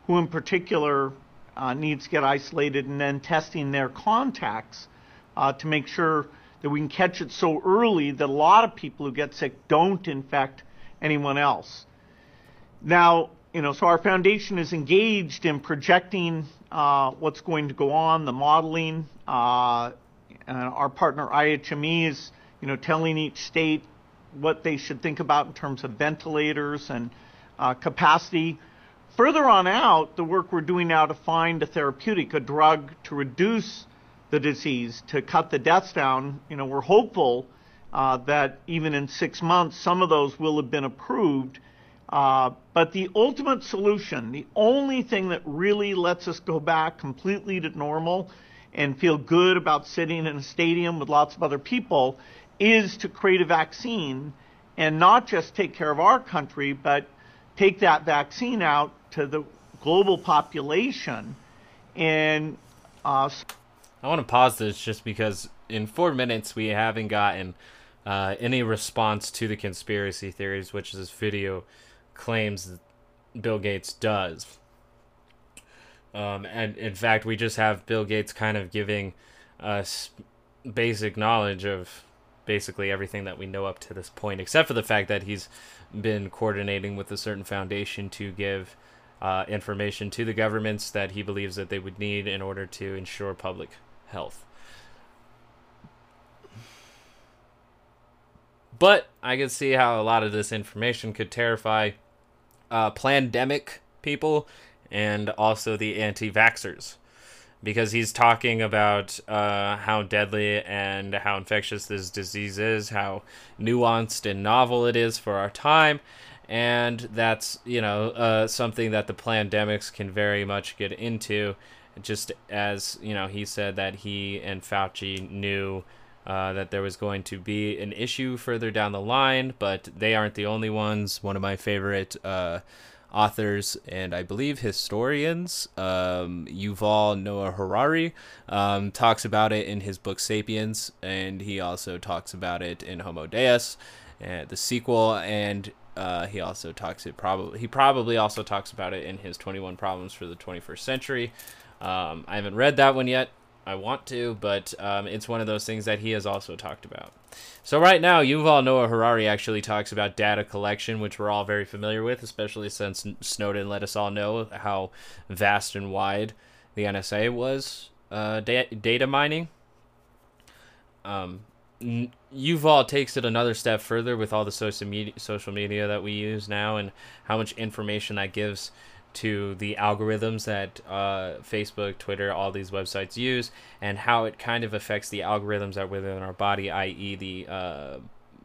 who in particular uh, needs to get isolated and then testing their contacts uh, to make sure that we can catch it so early that a lot of people who get sick don't infect anyone else. Now, you know, so our foundation is engaged in projecting uh, what's going to go on, the modeling. Uh, our partner IHME is, you know, telling each state what they should think about in terms of ventilators and uh, capacity. Further on out, the work we're doing now to find a therapeutic, a drug to reduce the disease, to cut the deaths down, you know, we're hopeful uh, that even in six months, some of those will have been approved. Uh, but the ultimate solution, the only thing that really lets us go back completely to normal and feel good about sitting in a stadium with lots of other people, is to create a vaccine and not just take care of our country, but take that vaccine out to the global population and uh, I want to pause this just because in four minutes we haven't gotten uh, any response to the conspiracy theories, which is this video claims that Bill Gates does. Um, and in fact, we just have Bill Gates kind of giving us basic knowledge of basically everything that we know up to this point, except for the fact that he's been coordinating with a certain foundation to give uh, information to the governments that he believes that they would need in order to ensure public health. But I can see how a lot of this information could terrify uh, pandemic people and also the anti vaxxers. Because he's talking about uh, how deadly and how infectious this disease is, how nuanced and novel it is for our time, and that's you know uh, something that the pandemics can very much get into just as you know he said that he and Fauci knew uh, that there was going to be an issue further down the line, but they aren't the only ones. One of my favorite uh, authors and I believe historians, um, Yuval Noah Harari, um, talks about it in his book *Sapiens*, and he also talks about it in *Homo Deus*, uh, the sequel, and uh, he also talks it probably he probably also talks about it in his 21 Problems for the 21st Century. Um, I haven't read that one yet. I want to, but um, it's one of those things that he has also talked about. So right now, Yuval Noah Harari actually talks about data collection, which we're all very familiar with, especially since Snowden let us all know how vast and wide the NSA was uh, da- data mining. Um, Yuval takes it another step further with all the social media, social media that we use now, and how much information that gives to the algorithms that uh, Facebook, Twitter, all these websites use, and how it kind of affects the algorithms that within our body, i.e., the uh,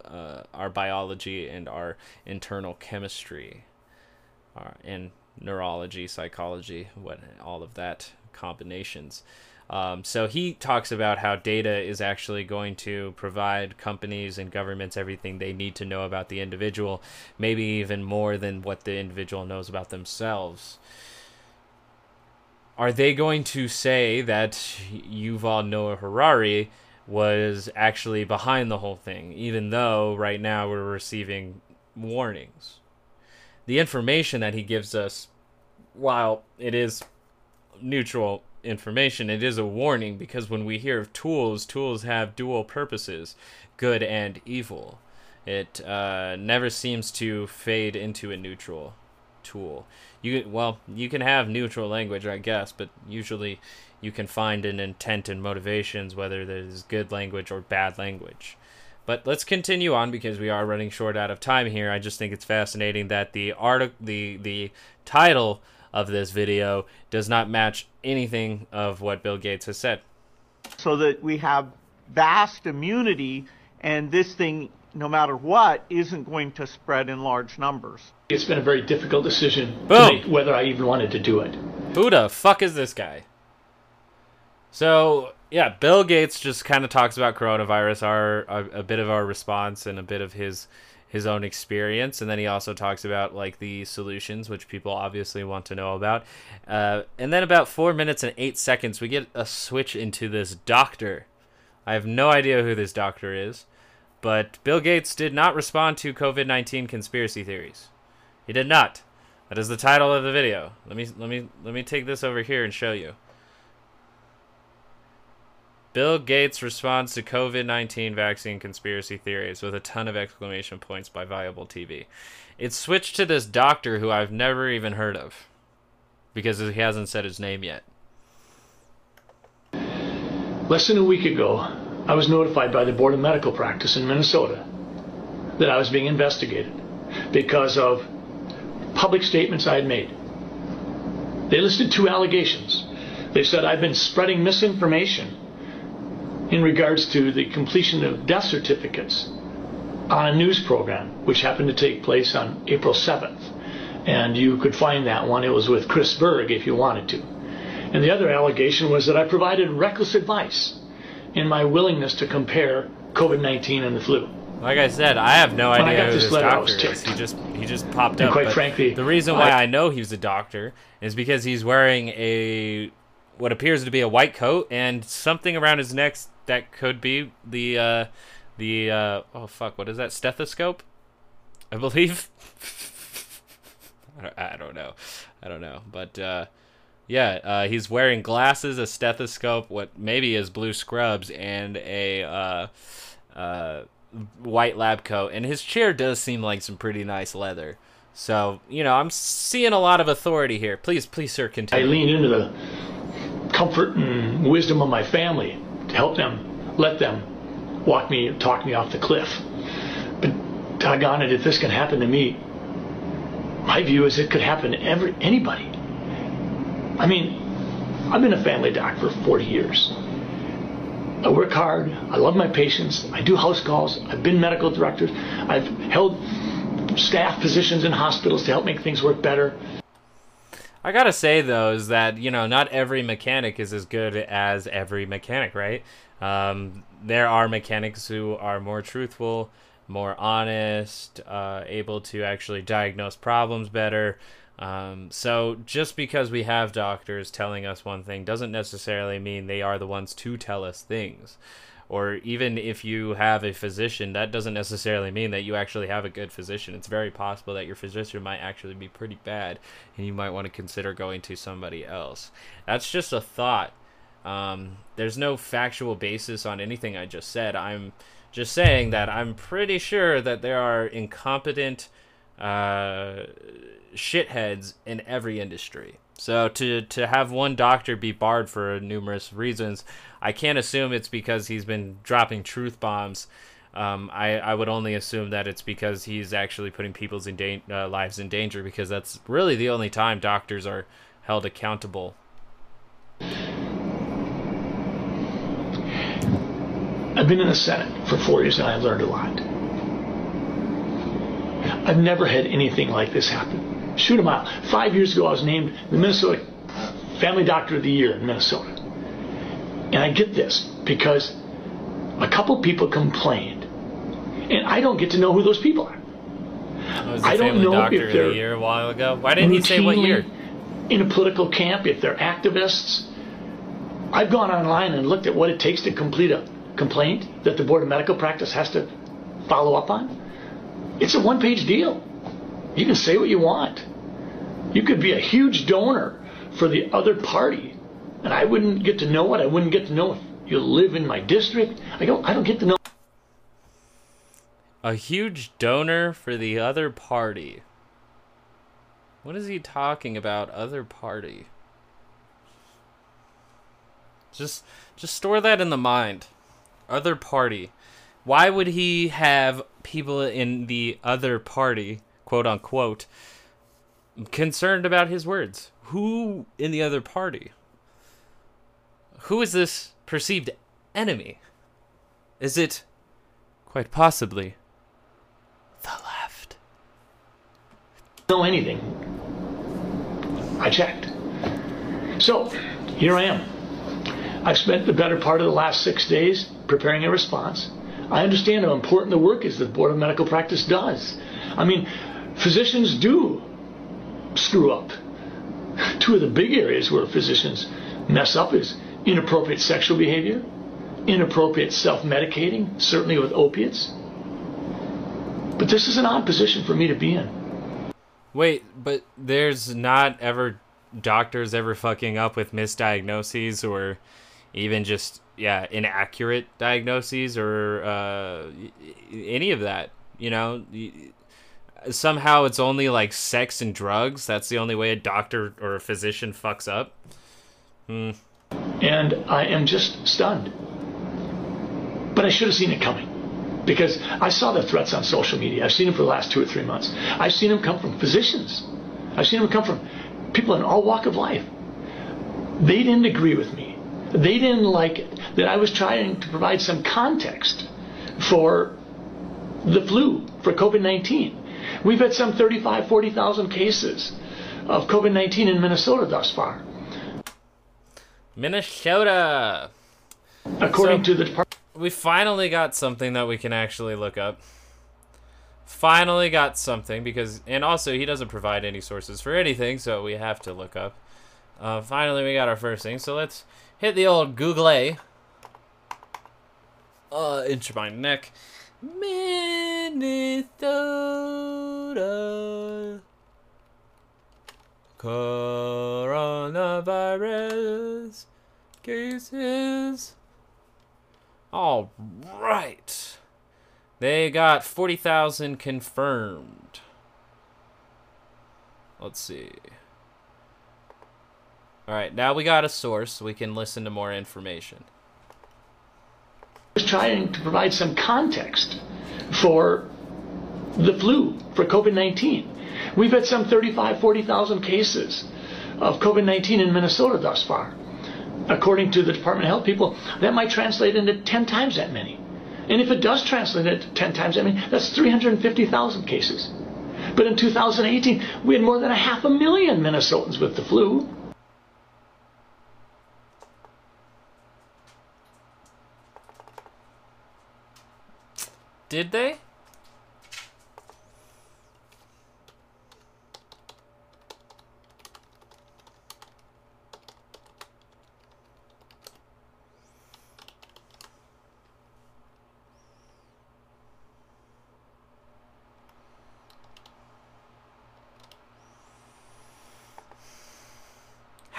uh, our biology and our internal chemistry, uh, and neurology, psychology, what all of that combinations. Um, so he talks about how data is actually going to provide companies and governments everything they need to know about the individual, maybe even more than what the individual knows about themselves. Are they going to say that Yuval Noah Harari was actually behind the whole thing, even though right now we're receiving warnings? The information that he gives us, while it is neutral information, it is a warning because when we hear of tools, tools have dual purposes, good and evil. It uh, never seems to fade into a neutral tool. You well, you can have neutral language, I guess, but usually you can find an intent and motivations whether there's good language or bad language. But let's continue on because we are running short out of time here. I just think it's fascinating that the article, the the title of this video does not match anything of what Bill Gates has said. So that we have vast immunity, and this thing, no matter what, isn't going to spread in large numbers. It's been a very difficult decision Boom. to make whether I even wanted to do it. Who the fuck is this guy? So yeah, Bill Gates just kind of talks about coronavirus, our a, a, bit of our response and a bit of his his own experience, and then he also talks about like the solutions, which people obviously want to know about. Uh, and then about four minutes and eight seconds, we get a switch into this doctor. I have no idea who this doctor is, but Bill Gates did not respond to COVID nineteen conspiracy theories. He did not. That is the title of the video. Let me let me let me take this over here and show you. Bill Gates responds to COVID 19 vaccine conspiracy theories with a ton of exclamation points by Viable TV. It switched to this doctor who I've never even heard of because he hasn't said his name yet. Less than a week ago, I was notified by the Board of Medical Practice in Minnesota that I was being investigated because of public statements I had made. They listed two allegations. They said I've been spreading misinformation in regards to the completion of death certificates on a news program, which happened to take place on April 7th. And you could find that one. It was with Chris Berg if you wanted to. And the other allegation was that I provided reckless advice in my willingness to compare COVID 19 and the flu. Like I said, I have no When idea who this letter, doctor is. He just he just popped And up. quite frankly, the reason why I- I know he's a doctor is because he's wearing a what appears to be a white coat and something around his neck that could be the uh, the uh, oh fuck what is that stethoscope? I believe. *laughs* I don't- know. I don't know, but uh, yeah, uh, he's wearing glasses, a stethoscope, what maybe is blue scrubs, and a uh, uh, white lab coat. And his chair does seem like some pretty nice leather. So you know, I'm seeing a lot of authority here. Please, please, sir, continue. I lean into the comfort and wisdom of my family help them, let them walk me, talk me off the cliff. But doggone it, if this can happen to me, my view is it could happen to every anybody. I mean, I've been a family doc for 40 years. I work hard. I love my patients. I do house calls. I've been medical director. I've held staff positions in hospitals to help make things work better. I gotta say though is that you know not every mechanic is as good as every mechanic, right? Um, there are mechanics who are more truthful, more honest, uh, able to actually diagnose problems better. Um, so just because we have doctors telling us one thing doesn't necessarily mean they are the ones to tell us things. Or even if you have a physician, that doesn't necessarily mean that you actually have a good physician. It's very possible that your physician might actually be pretty bad, and you might want to consider going to somebody else. That's just a thought. Um, there's no factual basis on anything I just said. I'm just saying that I'm pretty sure that there are incompetent uh, shitheads in every industry. So to to have one doctor be barred for numerous reasons, I can't assume it's because he's been dropping truth bombs. Um, I, I would only assume that it's because he's actually putting people's in da- uh, lives in danger because that's really the only time doctors are held accountable. I've been in the Senate for four years and I've learned a lot. I've never had anything like this happen. Shoot 'em out. Five years ago, I was named the Minnesota Family Doctor of the Year in Minnesota. And I get this because a couple people complained, and I don't get to know who those people are. I don't know doctor if they're the year a while ago. Why didn't he say what year? In a political camp, if they're activists. I've gone online and looked at what it takes to complete a complaint that the Board of Medical Practice has to follow up on. It's a one page deal. You can say what you want. You could be a huge donor for the other party, and I wouldn't get to know it. I wouldn't get to know if you live in my district. I don't. I don't get to know. A huge donor for the other party. What is he talking about? Other party. Just just store that in the mind. Other party. Why would he have people in the other party, quote unquote, concerned about his words? Who in the other party? Who is this perceived enemy? Is it quite possibly the left? know anything. I checked. So, here I am. I've spent the better part of the last six days preparing a response. I understand how important the work is that the Board of Medical Practice does. I mean, physicians do screw up. Two of the big areas where physicians mess up is inappropriate sexual behavior, inappropriate self medicating, certainly with opiates. But this is an odd position for me to be in. Wait, but there's not ever doctors ever fucking up with misdiagnoses or even just yeah inaccurate diagnoses or uh, any of that. You know, somehow it's only like sex and drugs. That's the only way a doctor or a physician fucks up. Hmm. And I am just stunned. But I should have seen it coming. Because I saw the threats on social media. I've seen them for the last two or three months. I've seen them come from physicians. I've seen them come from people in all walk of life. They didn't agree with me. They didn't like it that I was trying to provide some context for the flu, for COVID-19. We've had some 35, 40,000 cases of COVID-19 in Minnesota thus far. Minnesota. According so, to the department. We finally got something that we can actually look up. Finally got something because, and also he doesn't provide any sources for anything, so we have to look up. Uh, finally, we got our first thing, so let's hit the old Google A. Uh, inch my neck. Minnesota. Coronavirus cases. All right. They got 40,000 confirmed. Let's see. All right, now we got a source we can listen to more information. Was trying to provide some context for the flu, for COVID-19. We've had some 35, 40,000 cases of COVID-19 in Minnesota thus far according to the Department of Health people, that might translate into 10 times that many. And if it does translate into 10 times that many, that's 350,000 cases. But in 2018, we had more than a half a million Minnesotans with the flu. Did they?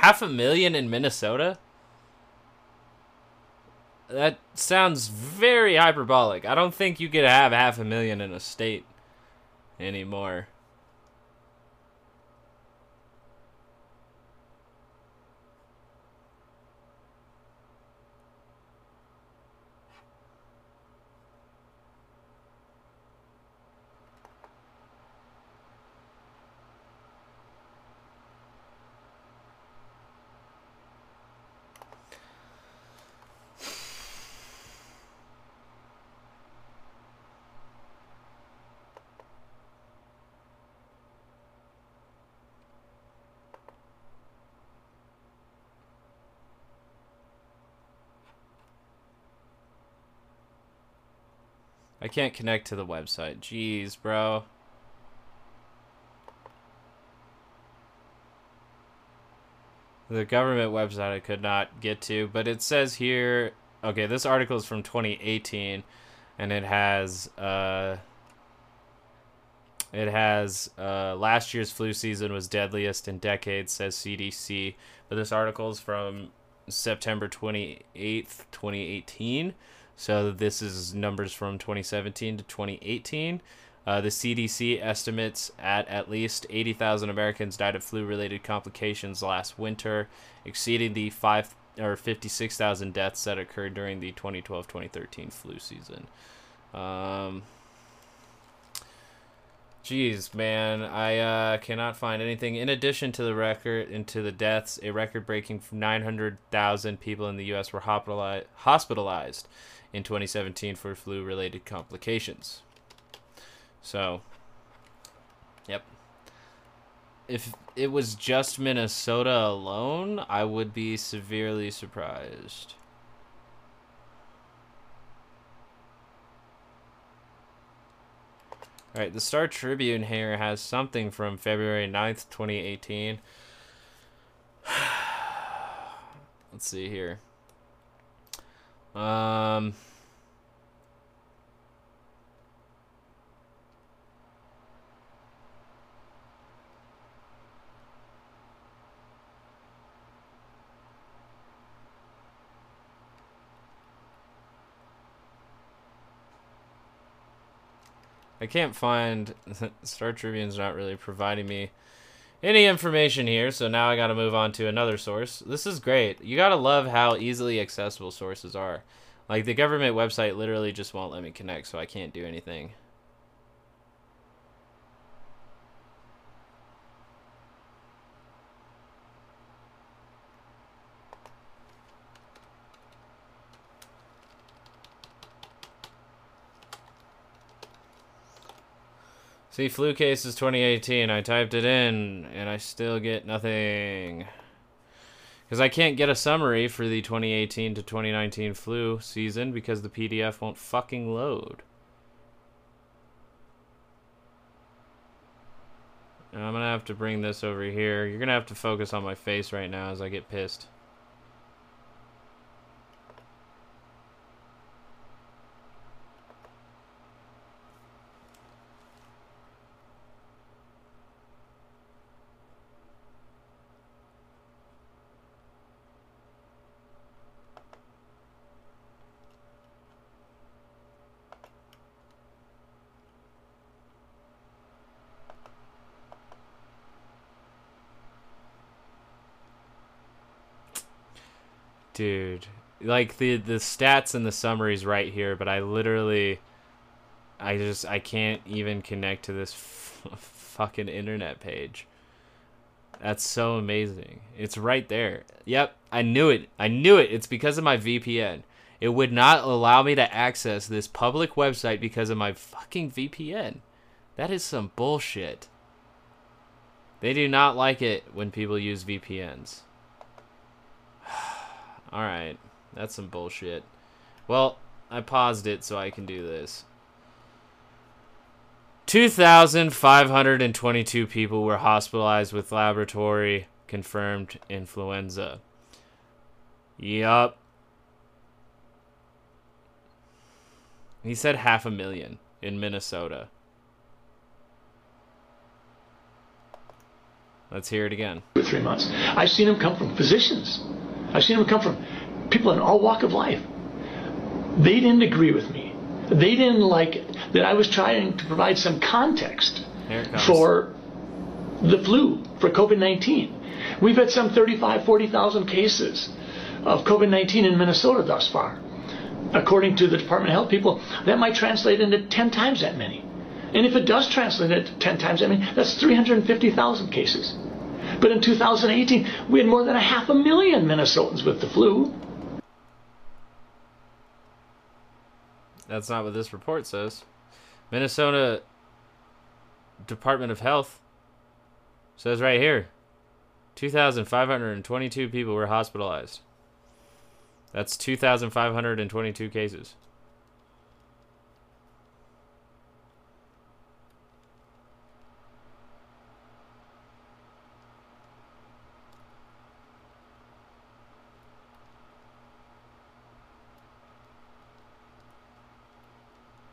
Half a million in Minnesota? That sounds very hyperbolic. I don't think you could have half a million in a state anymore. Can't connect to the website. Jeez, bro. The government website I could not get to, but it says here, okay, this article is from 2018 and it has uh it has uh, last year's flu season was deadliest in decades, says CDC. But this article is from September 28th, 2018. So this is numbers from 2017 to 2018. Uh, the CDC estimates at at least 80,000 Americans died of flu-related complications last winter, exceeding the five or 56,000 deaths that occurred during the 2012-2013 flu season. Um, Jeez, man, I uh, cannot find anything. In addition to the record, into the deaths, a record-breaking 900,000 people in the U.S. were hospitalized in 2017 for flu related complications. So, yep. If it was just Minnesota alone, I would be severely surprised. All right, the Star Tribune here has something from February 9th, 2018. *sighs* Let's see here. Um I can't find *laughs* Star Tribune's not really providing me any information here, so now I got to move on to another source. This is great. You got to love how easily accessible sources are. Like the government website literally just won't let me connect, so I can't do anything. See, flu cases 2018. I typed it in, and I still get nothing. Because I can't get a summary for the 2018 to 2019 flu season because the PDF won't fucking load. And I'm going to have to bring this over here. You're going to have to focus on my face right now as I get pissed. Dude, like the the stats and the summaries right here, but I literally I just I can't even connect to this f- fucking internet page. That's so amazing. It's right there. Yep, I knew it. I knew it. It's because of my VPN. It would not allow me to access this public website because of my fucking VPN. That is some bullshit. They do not like it when people use VPNs. Alright, that's some bullshit. Well, I paused it so I can do this. 2,522 people were hospitalized with laboratory confirmed influenza. Yup. He said half a million in Minnesota. Let's hear it again. Three months. I've seen him come from physicians. I've seen them come from people in all walk of life. They didn't agree with me. They didn't like it, that I was trying to provide some context for the flu, for COVID-19. We've had some 35, 40,000 cases of COVID-19 in Minnesota thus far. According to the Department of Health people, that might translate into 10 times that many. And if it does translate into 10 times that many, that's 350,000 cases. But in 2018, we had more than a half a million Minnesotans with the flu. That's not what this report says. Minnesota Department of Health says right here 2,522 people were hospitalized. That's 2,522 cases.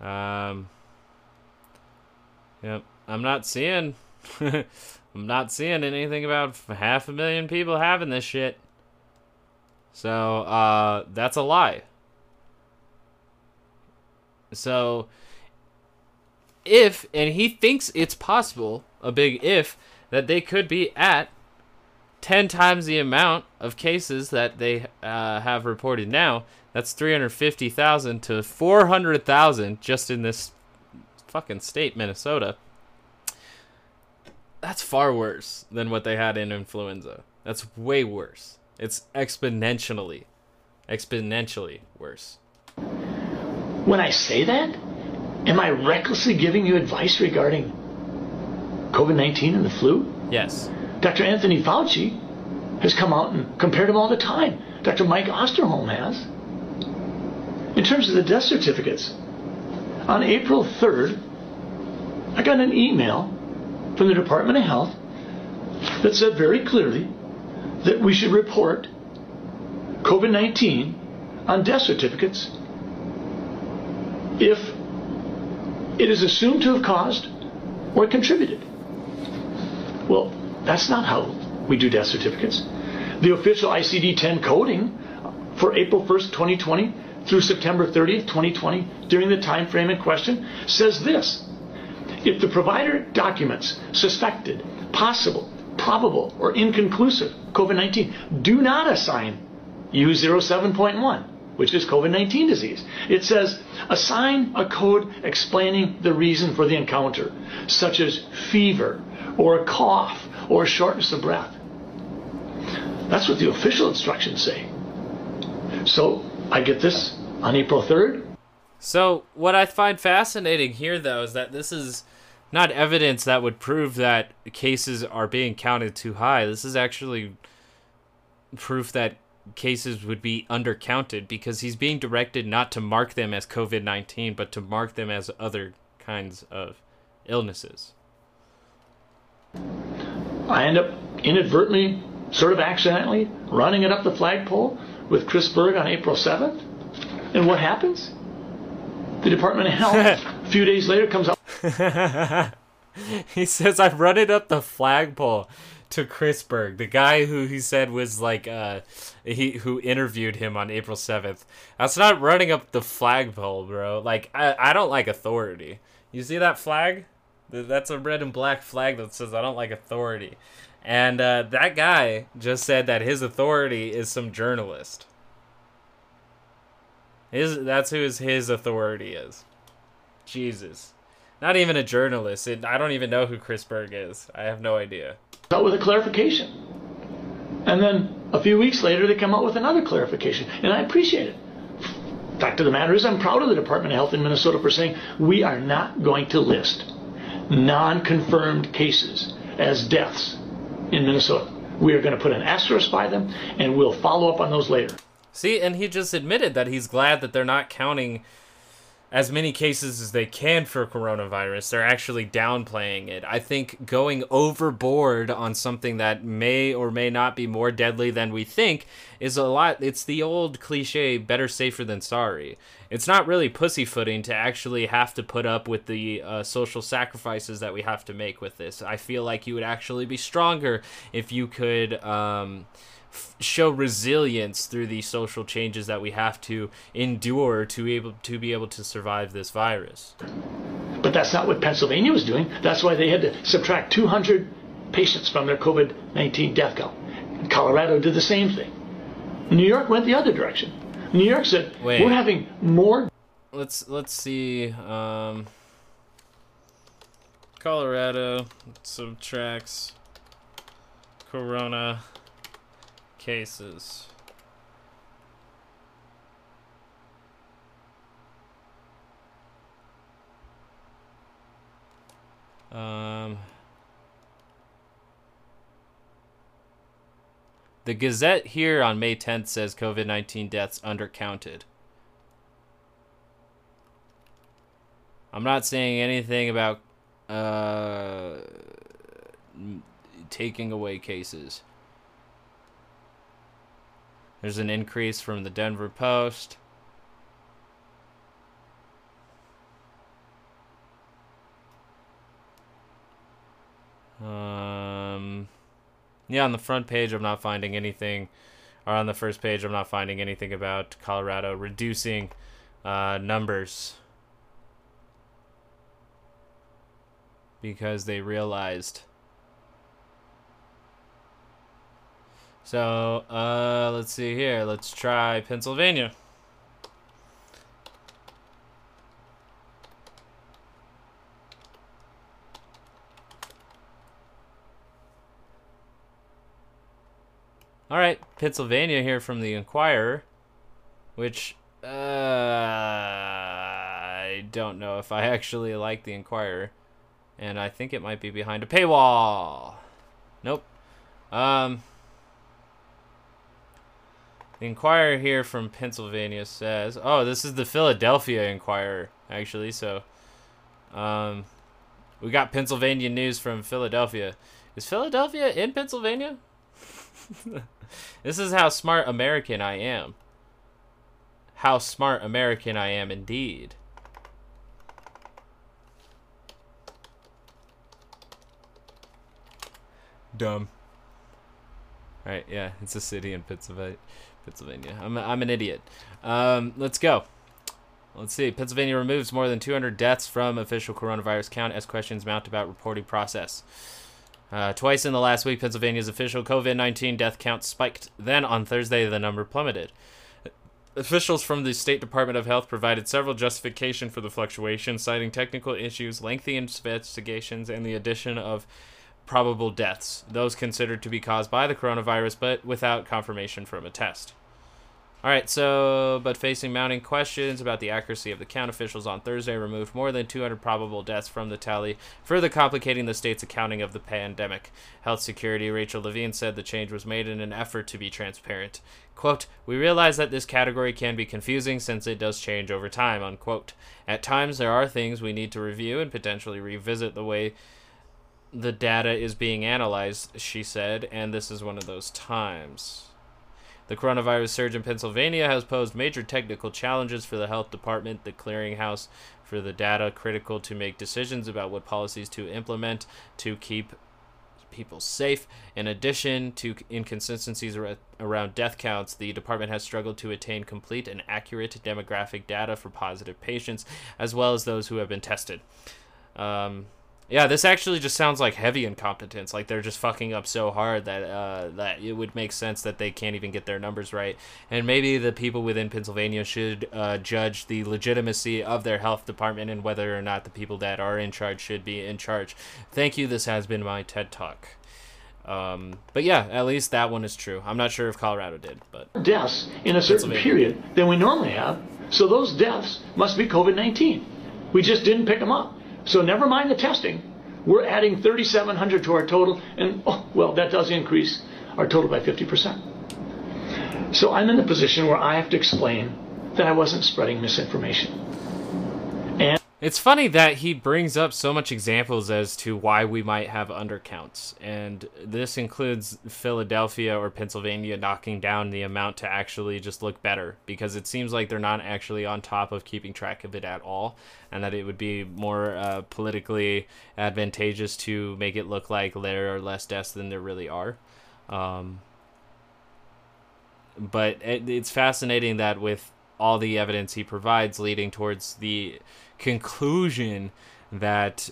Um. Yep, I'm not seeing. *laughs* I'm not seeing anything about half a million people having this shit. So, uh, that's a lie. So, if, and he thinks it's possible, a big if, that they could be at 10 times the amount of cases that they uh, have reported now, that's 350,000 to 400,000 just in this fucking state, Minnesota. That's far worse than what they had in influenza. That's way worse. It's exponentially, exponentially worse. When I say that, am I recklessly giving you advice regarding COVID 19 and the flu? Yes. Dr. Anthony Fauci has come out and compared them all the time. Dr. Mike Osterholm has. In terms of the death certificates, on April 3rd, I got an email from the Department of Health that said very clearly that we should report COVID 19 on death certificates if it is assumed to have caused or contributed. Well, that's not how we do death certificates. The official ICD 10 coding for April 1st, 2020 through September 30th, 2020, during the time frame in question, says this. If the provider documents suspected, possible, probable, or inconclusive COVID 19, do not assign U07.1, which is COVID 19 disease. It says assign a code explaining the reason for the encounter, such as fever, or a cough, or shortness of breath. That's what the official instructions say. So I get this on April 3rd. So, what I find fascinating here, though, is that this is not evidence that would prove that cases are being counted too high. This is actually proof that cases would be undercounted because he's being directed not to mark them as COVID 19, but to mark them as other kinds of illnesses. I end up inadvertently, sort of accidentally, running it up the flagpole with Chris Berg on April 7th. And what happens? The Department of Health, *laughs* a few days later, comes out. *laughs* he says, I've run it up the flagpole to Chris Berg, the guy who he said was like, uh, he who interviewed him on April 7th. That's not running up the flagpole, bro. Like, I, I don't like authority. You see that flag? That's a red and black flag that says, I don't like authority. And uh, that guy just said that his authority is some journalist. His that's who his, his authority is. Jesus. Not even a journalist. It, I don't even know who Chris Berg is. I have no idea. Out with a clarification. And then a few weeks later, they come out with another clarification. And I appreciate it. Fact of the matter is, I'm proud of the Department of Health in Minnesota for saying we are not going to list non confirmed cases as deaths in Minnesota. We are going to put an asterisk by them, and we'll follow up on those later. See, and he just admitted that he's glad that they're not counting as many cases as they can for coronavirus. They're actually downplaying it. I think going overboard on something that may or may not be more deadly than we think is a lot. It's the old cliche better safer than sorry. It's not really pussyfooting to actually have to put up with the uh, social sacrifices that we have to make with this. I feel like you would actually be stronger if you could. Um, show resilience through these social changes that we have to endure to be able to be able to survive this virus. But that's not what Pennsylvania was doing. That's why they had to subtract 200 patients from their COVID-19 death count. Colorado did the same thing. New York went the other direction. New York said Wait. we're having more. Let's let's see. Um, Colorado subtracts Corona cases. Um, the Gazette here on May 10th says COVID 19 deaths undercounted. I'm not saying anything about uh, taking away cases. There's an increase from the Denver Post. Um, yeah, on the front page, I'm not finding anything, or on the first page, I'm not finding anything about Colorado reducing uh, numbers because they realized. So, uh, let's see here. Let's try Pennsylvania. All right, Pennsylvania here from the Inquirer, which uh, I don't know if I *laughs* actually like the Inquirer, and I think it might be behind a paywall. Nope. Um, the Inquirer here from Pennsylvania says, "Oh, this is the Philadelphia Inquirer, actually." So, um, We got Pennsylvania news from Philadelphia. Is Philadelphia in Pennsylvania? *laughs* this is how smart American I am. How smart American I am indeed. Dumb. Right, yeah, it's a city in Pennsylvania. Pennsylvania. I'm, I'm an idiot. Um, let's go. Let's see. Pennsylvania removes more than 200 deaths from official coronavirus count as questions mount about reporting process. Uh, twice in the last week, Pennsylvania's official COVID 19 death count spiked. Then on Thursday, the number plummeted. Officials from the State Department of Health provided several justification for the fluctuation, citing technical issues, lengthy investigations, and the addition of probable deaths, those considered to be caused by the coronavirus, but without confirmation from a test. All right, so, but facing mounting questions about the accuracy of the count, officials on Thursday removed more than 200 probable deaths from the tally, further complicating the state's accounting of the pandemic. Health Security Rachel Levine said the change was made in an effort to be transparent. Quote, We realize that this category can be confusing since it does change over time, unquote. At times, there are things we need to review and potentially revisit the way the data is being analyzed, she said, and this is one of those times. The coronavirus surge in Pennsylvania has posed major technical challenges for the health department, the clearinghouse for the data critical to make decisions about what policies to implement to keep people safe. In addition to inconsistencies around death counts, the department has struggled to attain complete and accurate demographic data for positive patients, as well as those who have been tested. Um, yeah, this actually just sounds like heavy incompetence. Like they're just fucking up so hard that uh, that it would make sense that they can't even get their numbers right. And maybe the people within Pennsylvania should uh, judge the legitimacy of their health department and whether or not the people that are in charge should be in charge. Thank you. This has been my TED talk. Um, but yeah, at least that one is true. I'm not sure if Colorado did, but deaths in a certain period than we normally have. So those deaths must be COVID-19. We just didn't pick them up. So never mind the testing. We're adding 3,700 to our total, and oh, well, that does increase our total by 50%. So I'm in the position where I have to explain that I wasn't spreading misinformation. It's funny that he brings up so much examples as to why we might have undercounts, and this includes Philadelphia or Pennsylvania knocking down the amount to actually just look better, because it seems like they're not actually on top of keeping track of it at all, and that it would be more uh, politically advantageous to make it look like there are less deaths than there really are. Um, but it, it's fascinating that with all the evidence he provides leading towards the conclusion that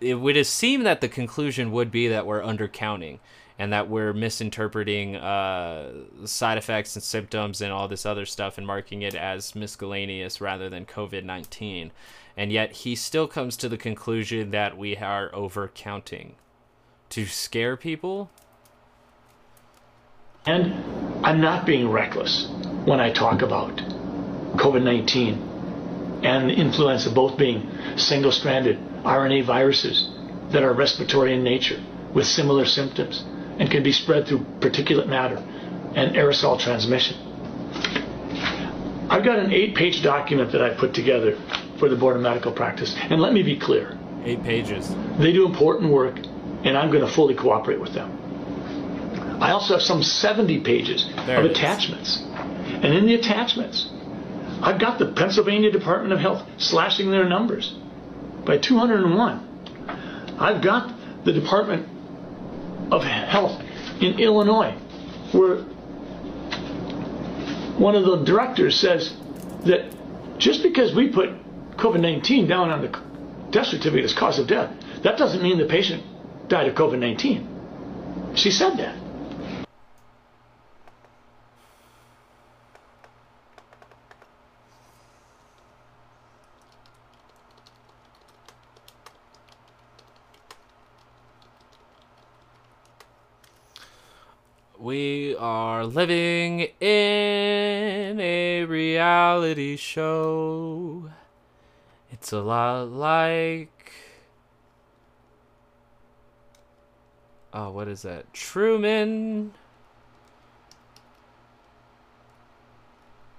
it would seem that the conclusion would be that we're undercounting and that we're misinterpreting uh, side effects and symptoms and all this other stuff and marking it as miscellaneous rather than COVID 19. And yet he still comes to the conclusion that we are overcounting. To scare people? And I'm not being reckless when I talk about COVID 19 and influenza both being single stranded RNA viruses that are respiratory in nature with similar symptoms and can be spread through particulate matter and aerosol transmission. I've got an eight page document that I put together for the Board of Medical Practice. And let me be clear eight pages. They do important work, and I'm going to fully cooperate with them. I also have some 70 pages there of attachments. And in the attachments, I've got the Pennsylvania Department of Health slashing their numbers by 201. I've got the Department of Health in Illinois, where one of the directors says that just because we put COVID 19 down on the death certificate as cause of death, that doesn't mean the patient died of COVID 19. She said that. We are living in a reality show. It's a lot like. Oh, what is that? Truman.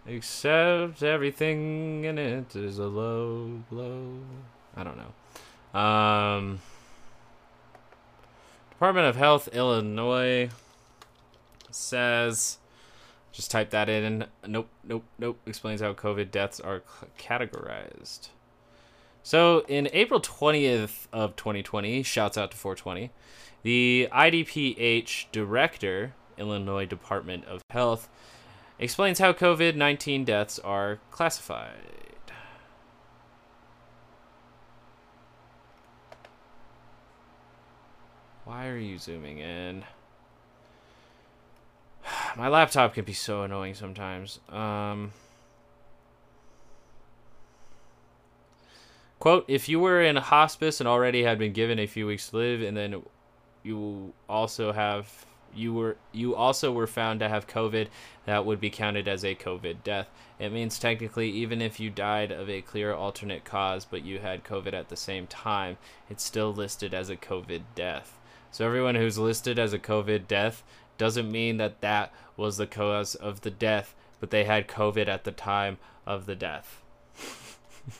Except everything in it is a low blow. I don't know. Um, Department of Health, Illinois says, just type that in. Nope, nope, nope. Explains how COVID deaths are categorized. So in April 20th of 2020, shouts out to 420, the IDPH director, Illinois Department of Health, explains how COVID 19 deaths are classified. Why are you zooming in? *sighs* My laptop can be so annoying sometimes. Um, quote, if you were in hospice and already had been given a few weeks to live and then you also have you were you also were found to have COVID, that would be counted as a COVID death. It means technically even if you died of a clear alternate cause but you had COVID at the same time, it's still listed as a COVID death. So everyone who's listed as a COVID death doesn't mean that that was the cause of the death, but they had COVID at the time of the death.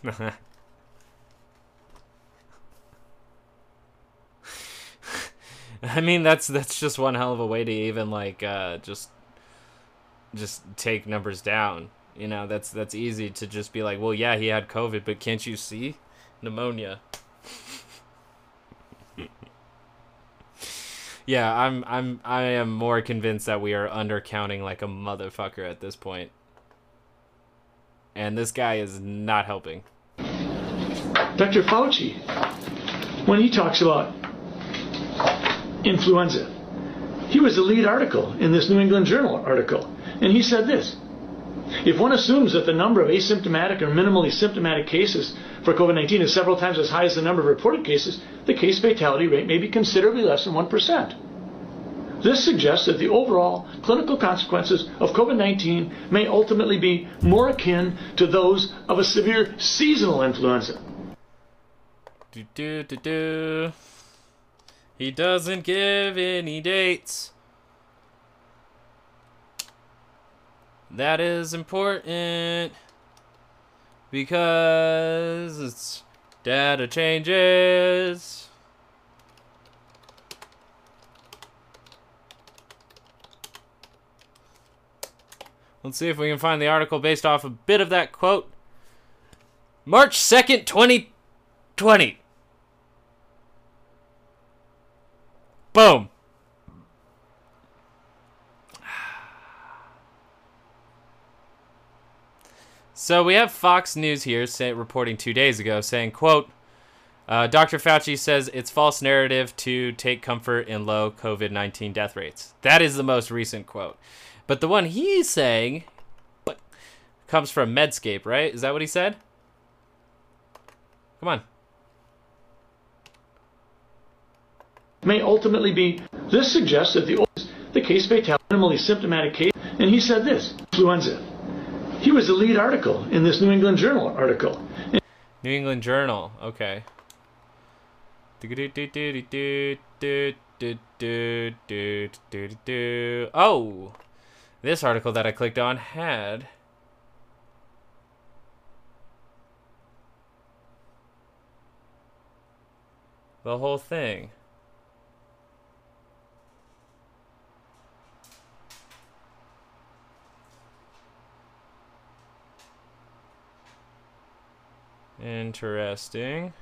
*laughs* I mean that's that's just one hell of a way to even like uh, just just take numbers down. You know, that's that's easy to just be like, well, yeah, he had COVID, but can't you see pneumonia? Yeah, I'm I'm I am more convinced that we are undercounting like a motherfucker at this point. And this guy is not helping. Dr. Fauci, when he talks about influenza, he was the lead article in this New England Journal article. And he said this If one assumes that the number of asymptomatic or minimally symptomatic cases for COVID 19 is several times as high as the number of reported cases, the case fatality rate may be considerably less than 1%. This suggests that the overall clinical consequences of COVID 19 may ultimately be more akin to those of a severe seasonal influenza. Do do do do. He doesn't give any dates. That is important because it's data changes. Let's see if we can find the article based off a bit of that quote. March 2nd, 2020. Boom. So we have Fox News here say, reporting two days ago saying, quote, uh, Dr. Fauci says it's false narrative to take comfort in low COVID 19 death rates. That is the most recent quote. But the one he's saying but comes from Medscape, right? Is that what he said? Come on. May ultimately be. This suggests that the the case fatality minimally symptomatic case, and he said this influenza. He was the lead article in this New England Journal article. New England Journal. Okay. Oh, this article that I clicked on had the whole thing. Interesting.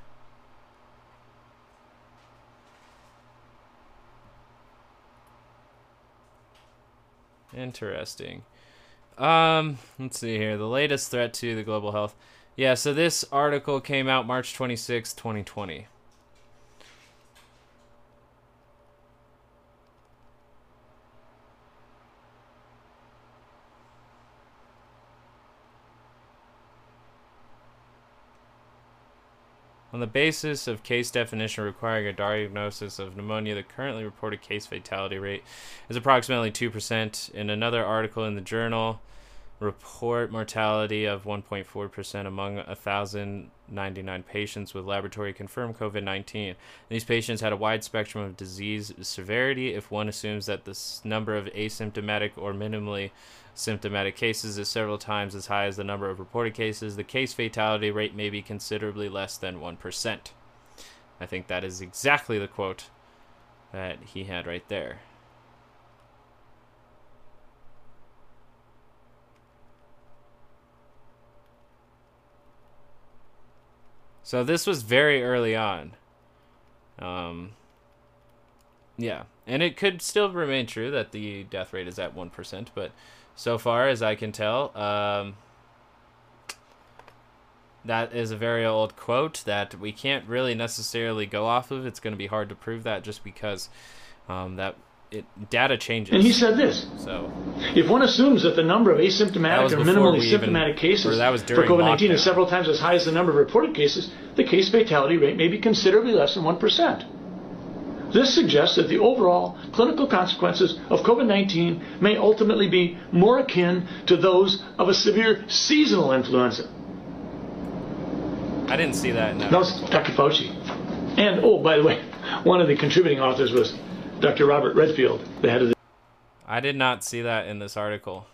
Interesting. Um, let's see here. The latest threat to the global health. Yeah, so this article came out March 26, 2020. On the basis of case definition requiring a diagnosis of pneumonia, the currently reported case fatality rate is approximately 2%. In another article in the journal, report mortality of 1.4% among 1,099 patients with laboratory confirmed COVID 19. These patients had a wide spectrum of disease severity if one assumes that the number of asymptomatic or minimally symptomatic cases is several times as high as the number of reported cases. The case fatality rate may be considerably less than 1%. I think that is exactly the quote that he had right there. So this was very early on. Um, yeah, and it could still remain true that the death rate is at 1%, but so far as I can tell, um, that is a very old quote that we can't really necessarily go off of. It's going to be hard to prove that just because um, that it data changes. And he said this. So, if one assumes that the number of asymptomatic or minimally we even- symptomatic cases for COVID-19 is several times as high as the number of reported cases, the case fatality rate may be considerably less than 1%. This suggests that the overall clinical consequences of COVID-19 may ultimately be more akin to those of a severe seasonal influenza. I didn't see that in that. That was Dr. Fauci. And, oh, by the way, one of the contributing authors was Dr. Robert Redfield, the head of the I did not see that in this article.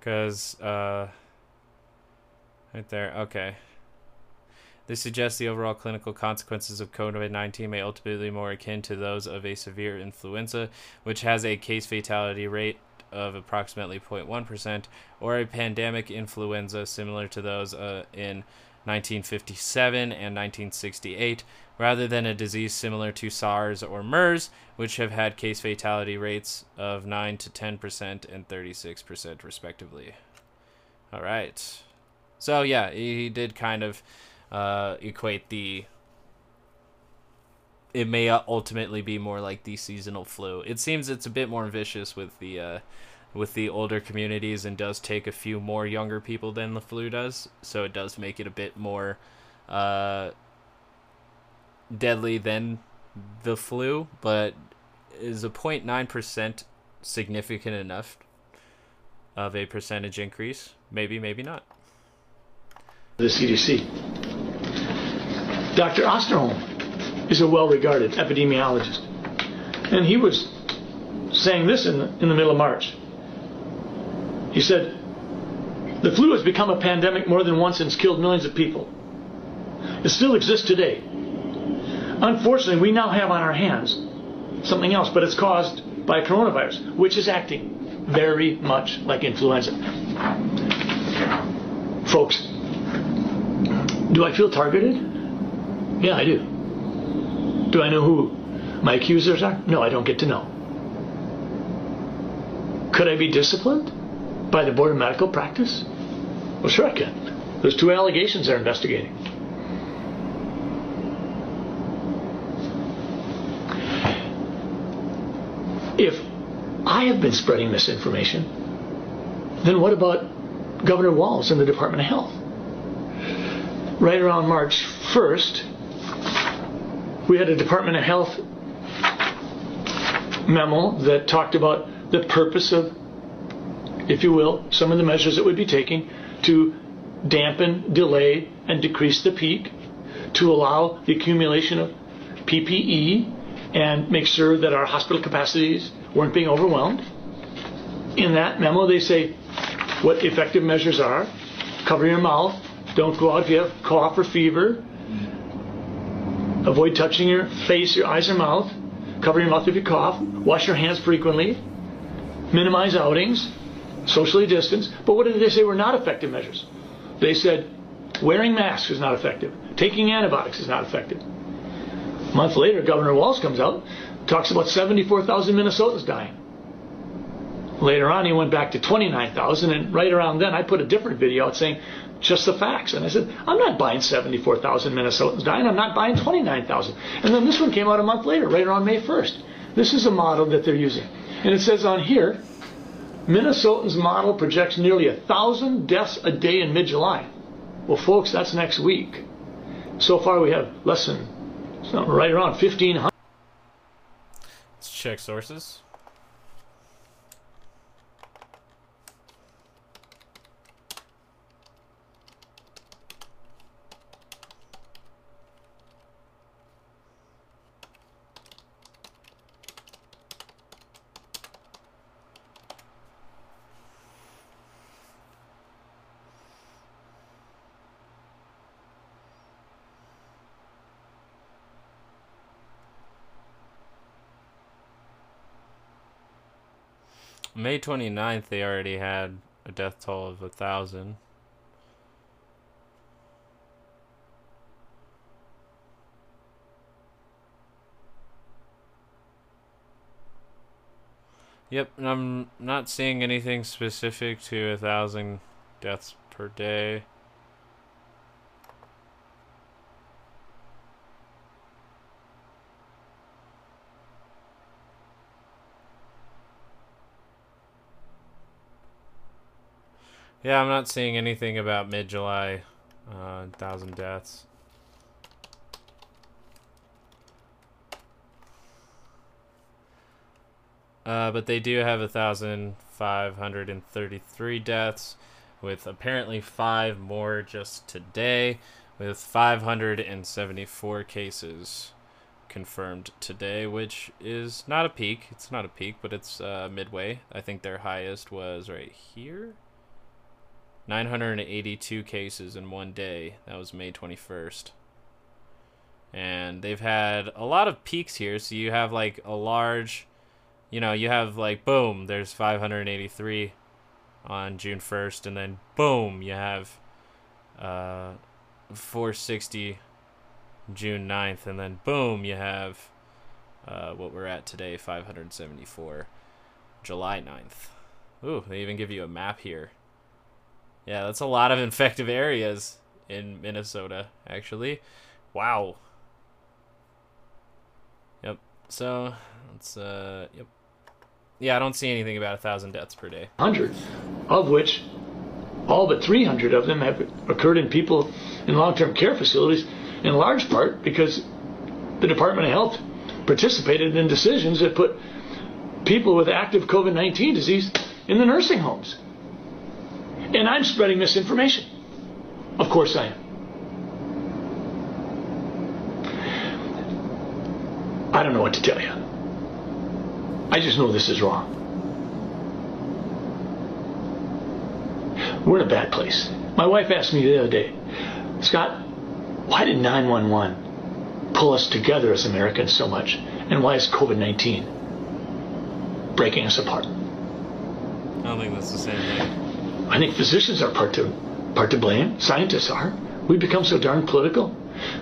Because, uh, right there, okay. This suggests the overall clinical consequences of COVID 19 may ultimately be more akin to those of a severe influenza, which has a case fatality rate of approximately 0.1%, or a pandemic influenza similar to those uh, in 1957 and 1968, rather than a disease similar to SARS or MERS, which have had case fatality rates of 9 to 10% and 36% respectively. All right. So, yeah, he did kind of uh, equate the. It may ultimately be more like the seasonal flu. It seems it's a bit more vicious with the uh, with the older communities and does take a few more younger people than the flu does. So it does make it a bit more uh, deadly than the flu, but is a 0.9% significant enough of a percentage increase? Maybe, maybe not. the CDC. Dr. Osterholm is a well-regarded epidemiologist, and he was saying this in the, in the middle of March. He said, "The flu has become a pandemic more than once and has killed millions of people. It still exists today. Unfortunately, we now have on our hands something else, but it's caused by coronavirus, which is acting very much like influenza. Folks, do I feel targeted? Yeah, I do. Do I know who my accusers are? No, I don't get to know. Could I be disciplined by the Board of Medical Practice? Well, sure I can. There's two allegations they're investigating. If I have been spreading misinformation, then what about Governor Walz and the Department of Health? Right around March 1st, we had a Department of Health memo that talked about the purpose of, if you will, some of the measures that would be taken to dampen, delay, and decrease the peak, to allow the accumulation of PPE and make sure that our hospital capacities weren't being overwhelmed. In that memo, they say what effective measures are. Cover your mouth, don't go out if you have cough or fever, avoid touching your face, your eyes, or mouth, cover your mouth if you cough, wash your hands frequently, minimize outings, socially distance. But what did they say were not effective measures? They said wearing masks is not effective, taking antibiotics is not effective. A month later, Governor Walz comes out, talks about 74,000 Minnesotans dying. Later on, he went back to 29,000, and right around then, I put a different video out saying just the facts. And I said, I'm not buying 74,000 Minnesotans dying, I'm not buying 29,000. And then this one came out a month later, right around May 1st. This is a model that they're using. And it says on here, Minnesotans model projects nearly a thousand deaths a day in mid-July. Well, folks, that's next week. So far, we have less than right around 1,500. Let's check sources. May 29th, they already had a death toll of a thousand. Yep, I'm not seeing anything specific to a thousand deaths per day. Yeah, I'm not seeing anything about mid-July, uh, thousand deaths. Uh, but they do have a thousand five hundred and thirty-three deaths, with apparently five more just today, with five hundred and seventy-four cases confirmed today, which is not a peak. It's not a peak, but it's uh, midway. I think their highest was right here. 982 cases in one day. That was May 21st. And they've had a lot of peaks here. So you have like a large, you know, you have like boom, there's 583 on June 1st. And then boom, you have uh, 460 June 9th. And then boom, you have uh, what we're at today 574 July 9th. Ooh, they even give you a map here. Yeah, that's a lot of infective areas in Minnesota, actually. Wow. Yep. So, let's, uh, yep. Yeah, I don't see anything about a thousand deaths per day. 100, of which all but 300 of them have occurred in people in long-term care facilities, in large part because the Department of Health participated in decisions that put people with active COVID-19 disease in the nursing homes. And I'm spreading misinformation. Of course I am. I don't know what to tell you. I just know this is wrong. We're in a bad place. My wife asked me the other day, Scott, why did 911 pull us together as Americans so much? And why is COVID 19 breaking us apart? I don't think that's the same thing. I think physicians are part to part to blame. Scientists are. We become so darn political.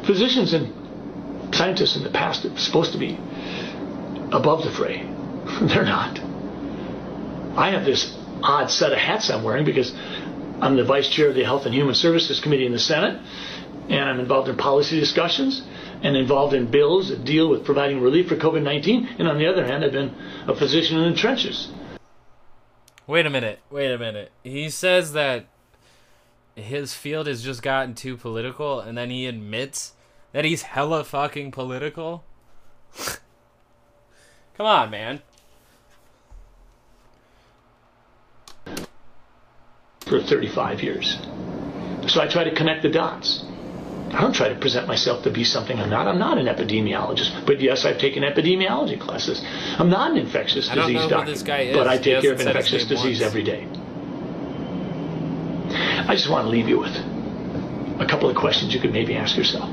Physicians and scientists in the past are supposed to be above the fray. *laughs* They're not. I have this odd set of hats I'm wearing because I'm the vice chair of the Health and Human Services Committee in the Senate, and I'm involved in policy discussions and involved in bills that deal with providing relief for COVID 19. And on the other hand, I've been a physician in the trenches. Wait a minute. Wait a minute. He says that his field has just gotten too political, and then he admits that he's hella fucking political. *laughs* Come on, man. For 35 years. So I try to connect the dots. I don't try to present myself to be something I'm not. I'm not an epidemiologist, but yes, I've taken epidemiology classes. I'm not an infectious disease doctor, this guy is. but I take care of infectious disease once. every day. I just want to leave you with a couple of questions you could maybe ask yourself.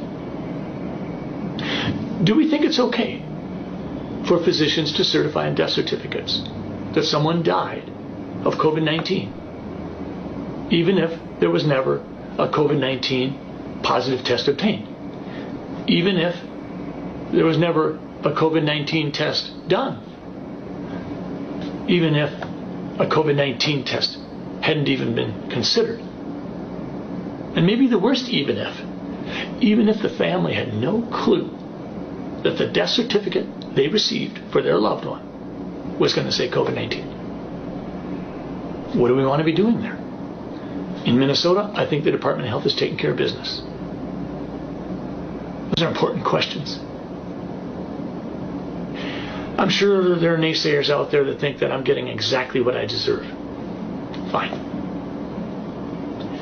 Do we think it's okay for physicians to certify in death certificates that someone died of COVID 19, even if there was never a COVID 19 positive test obtained? Even if there was never a COVID 19 test done? Even if a COVID 19 test hadn't even been considered? And maybe the worst, even if, even if the family had no clue that the death certificate they received for their loved one was going to say COVID 19. What do we want to be doing there? In Minnesota, I think the Department of Health is taking care of business. Those are important questions. I'm sure there are naysayers out there that think that I'm getting exactly what I deserve. Fine.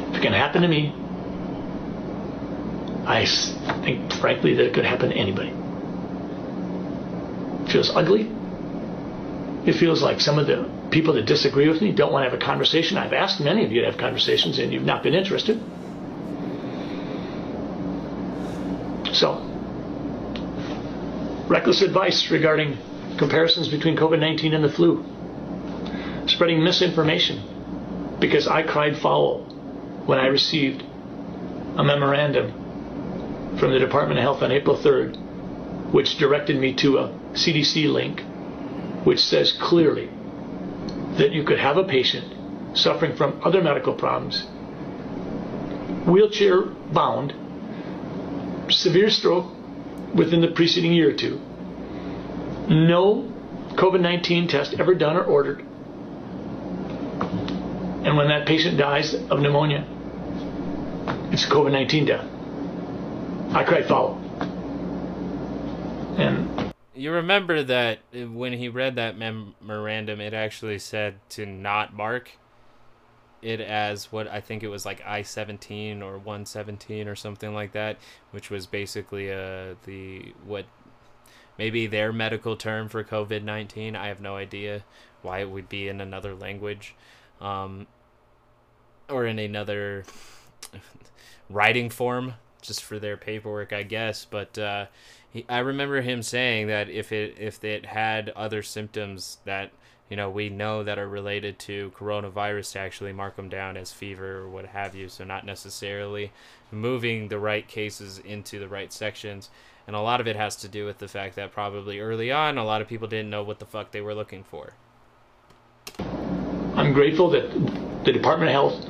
If it can happen to me, I think, frankly, that it could happen to anybody. It feels ugly. It feels like some of the people that disagree with me don't want to have a conversation. I've asked many of you to have conversations, and you've not been interested. So, reckless advice regarding comparisons between COVID 19 and the flu. spreading misinformation because I cried foul when I received a memorandum from the Department of Health on April 3rd, which directed me to a CDC link, which says clearly that you could have a patient suffering from other medical problems, wheelchair bound, severe stroke within the preceding year or two, no COVID 19 test ever done or ordered, and when that patient dies of pneumonia, it's COVID 19 death. I cried foul. And You remember that uh, when he read that memorandum, it actually said to not mark it as what I think it was like I seventeen or one seventeen or something like that, which was basically uh the what maybe their medical term for COVID nineteen. I have no idea why it would be in another language, um, or in another *laughs* writing form just for their paperwork, I guess. But uh, I remember him saying that if it if it had other symptoms that you know we know that are related to coronavirus, to actually mark them down as fever or what have you. So not necessarily moving the right cases into the right sections. And a lot of it has to do with the fact that probably early on, a lot of people didn't know what the fuck they were looking for. I'm grateful that the Department of Health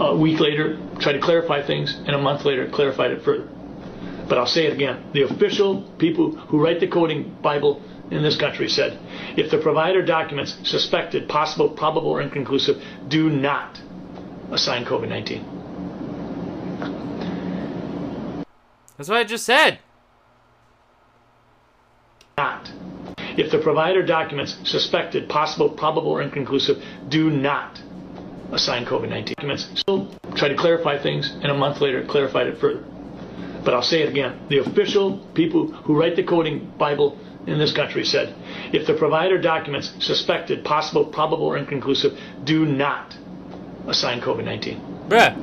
a week later tried to clarify things, and a month later clarified it further. But I'll say it again: the official people who write the coding Bible in this country said, if the provider documents suspected, possible, probable, or inconclusive, do not assign COVID-19. That's what I just said. Not. If the provider documents suspected, possible, probable, or inconclusive, do not assign COVID-19 documents. Still try to clarify things, and a month later clarified it further. But I'll say it again: the official people who write the coding Bible in this country said, if the provider documents suspected, possible, probable, or inconclusive, do not assign COVID-19. Bruh.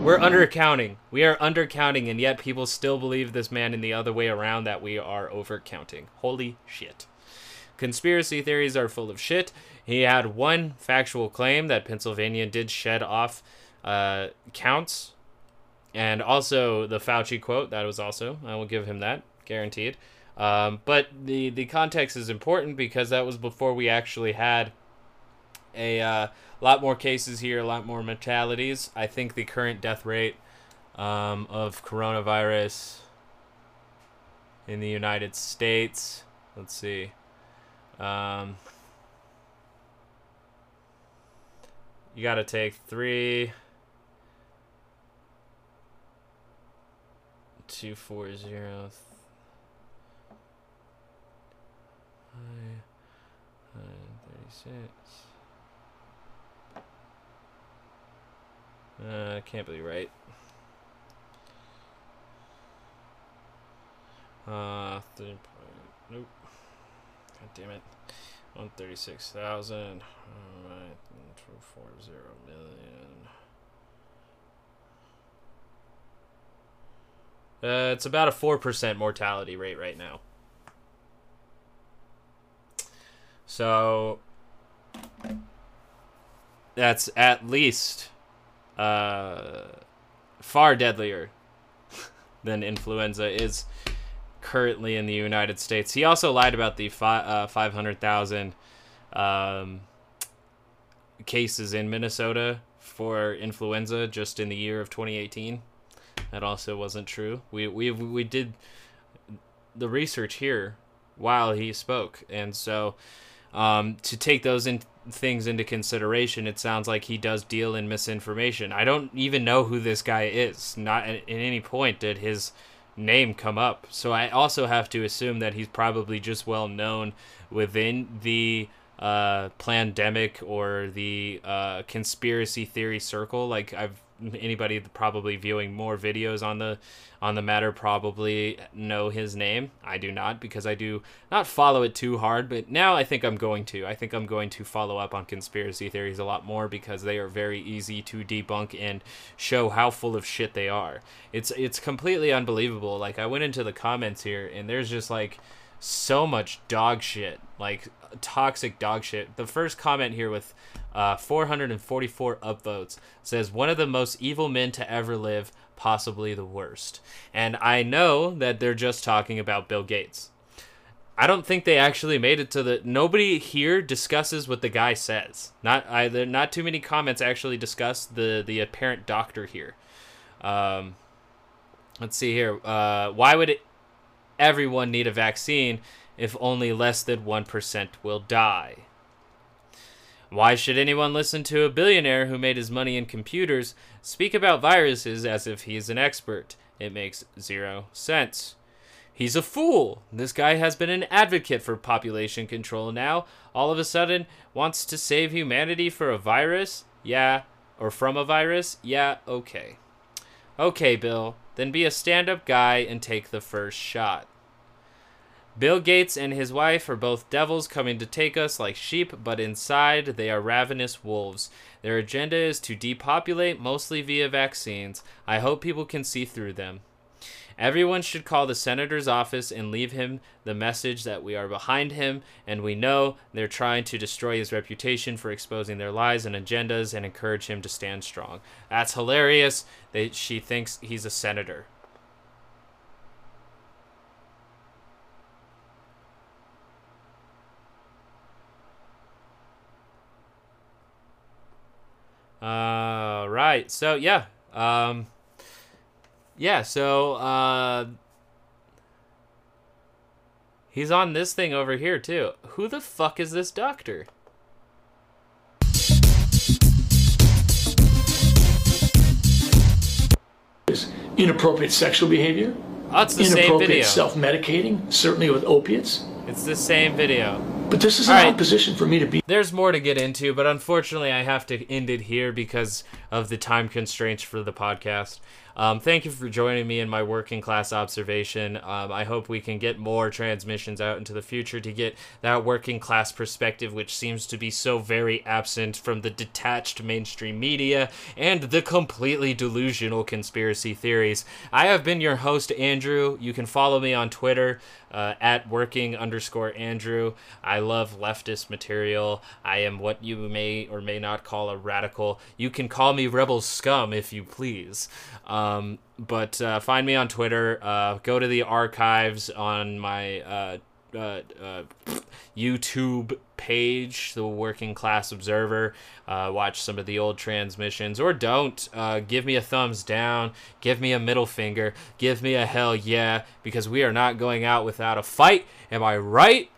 We're undercounting. We are undercounting, and yet people still believe this man in the other way around that we are overcounting. Holy shit. Conspiracy theories are full of shit. He had one factual claim that Pennsylvania did shed off uh, counts, and also the Fauci quote. That was also, I will give him that, guaranteed. Um, but the, the context is important because that was before we actually had a uh, lot more cases here, a lot more mortalities. I think the current death rate um, of coronavirus in the United States, let's see. Um, you got to take three, two, four, zero, five, nine, thirty-six. Uh, can't be right. Uh, three point. Nope. God damn it. One thirty-six thousand. All right, two four zero million. Uh, it's about a four percent mortality rate right now. So that's at least uh, far deadlier *laughs* than influenza is currently in the United States. He also lied about the fi- uh, 500,000 um, cases in Minnesota for influenza just in the year of 2018. That also wasn't true. We we we did the research here while he spoke, and so um, to take those in, things into consideration, it sounds like he does deal in misinformation. I don't even know who this guy is. Not at, at any point did his name come up. So I also have to assume that he's probably just well known within the uh, pandemic or the uh, conspiracy theory circle. Like I've anybody probably viewing more videos on the on the matter probably know his name. I do not because I do not follow it too hard, but now I think I'm going to. I think I'm going to follow up on conspiracy theories a lot more because they are very easy to debunk and show how full of shit they are. It's it's completely unbelievable. Like I went into the comments here and there's just like so much dog shit, like toxic dog shit. The first comment here with uh, 444 upvotes says one of the most evil men to ever live, possibly the worst. And I know that they're just talking about Bill Gates. I don't think they actually made it to the. Nobody here discusses what the guy says. Not either. Not too many comments actually discuss the the apparent doctor here. Um, let's see here. Uh, why would it, everyone need a vaccine if only less than one percent will die? Why should anyone listen to a billionaire who made his money in computers speak about viruses as if he's an expert? It makes zero sense. He's a fool. This guy has been an advocate for population control now. All of a sudden, wants to save humanity for a virus? Yeah. Or from a virus? Yeah, okay. Okay, Bill. Then be a stand up guy and take the first shot. Bill Gates and his wife are both devils coming to take us like sheep, but inside they are ravenous wolves. Their agenda is to depopulate mostly via vaccines. I hope people can see through them. Everyone should call the senator's office and leave him the message that we are behind him and we know they're trying to destroy his reputation for exposing their lies and agendas and encourage him to stand strong. That's hilarious. They, she thinks he's a senator. Uh, right. So yeah. Um, yeah. So uh, he's on this thing over here too. Who the fuck is this doctor? Inappropriate sexual behavior. That's the same Inappropriate video. self-medicating, certainly with opiates. It's the same video. But this is an right. odd position for me to be. There's more to get into, but unfortunately, I have to end it here because of the time constraints for the podcast. Um, thank you for joining me in my working class observation. Um, I hope we can get more transmissions out into the future to get that working class perspective, which seems to be so very absent from the detached mainstream media and the completely delusional conspiracy theories. I have been your host, Andrew. You can follow me on Twitter uh, at working underscore Andrew. I love leftist material. I am what you may or may not call a radical. You can call me rebel scum if you please. Um, but uh, find me on Twitter. Uh, go to the archives on my uh, uh, YouTube page, the Working Class Observer. Uh, watch some of the old transmissions, or don't. Uh, give me a thumbs down. Give me a middle finger. Give me a hell yeah, because we are not going out without a fight. Am I right?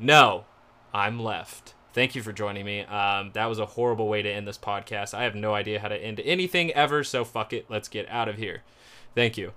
No, I'm left. Thank you for joining me. Um, that was a horrible way to end this podcast. I have no idea how to end anything ever, so fuck it. Let's get out of here. Thank you.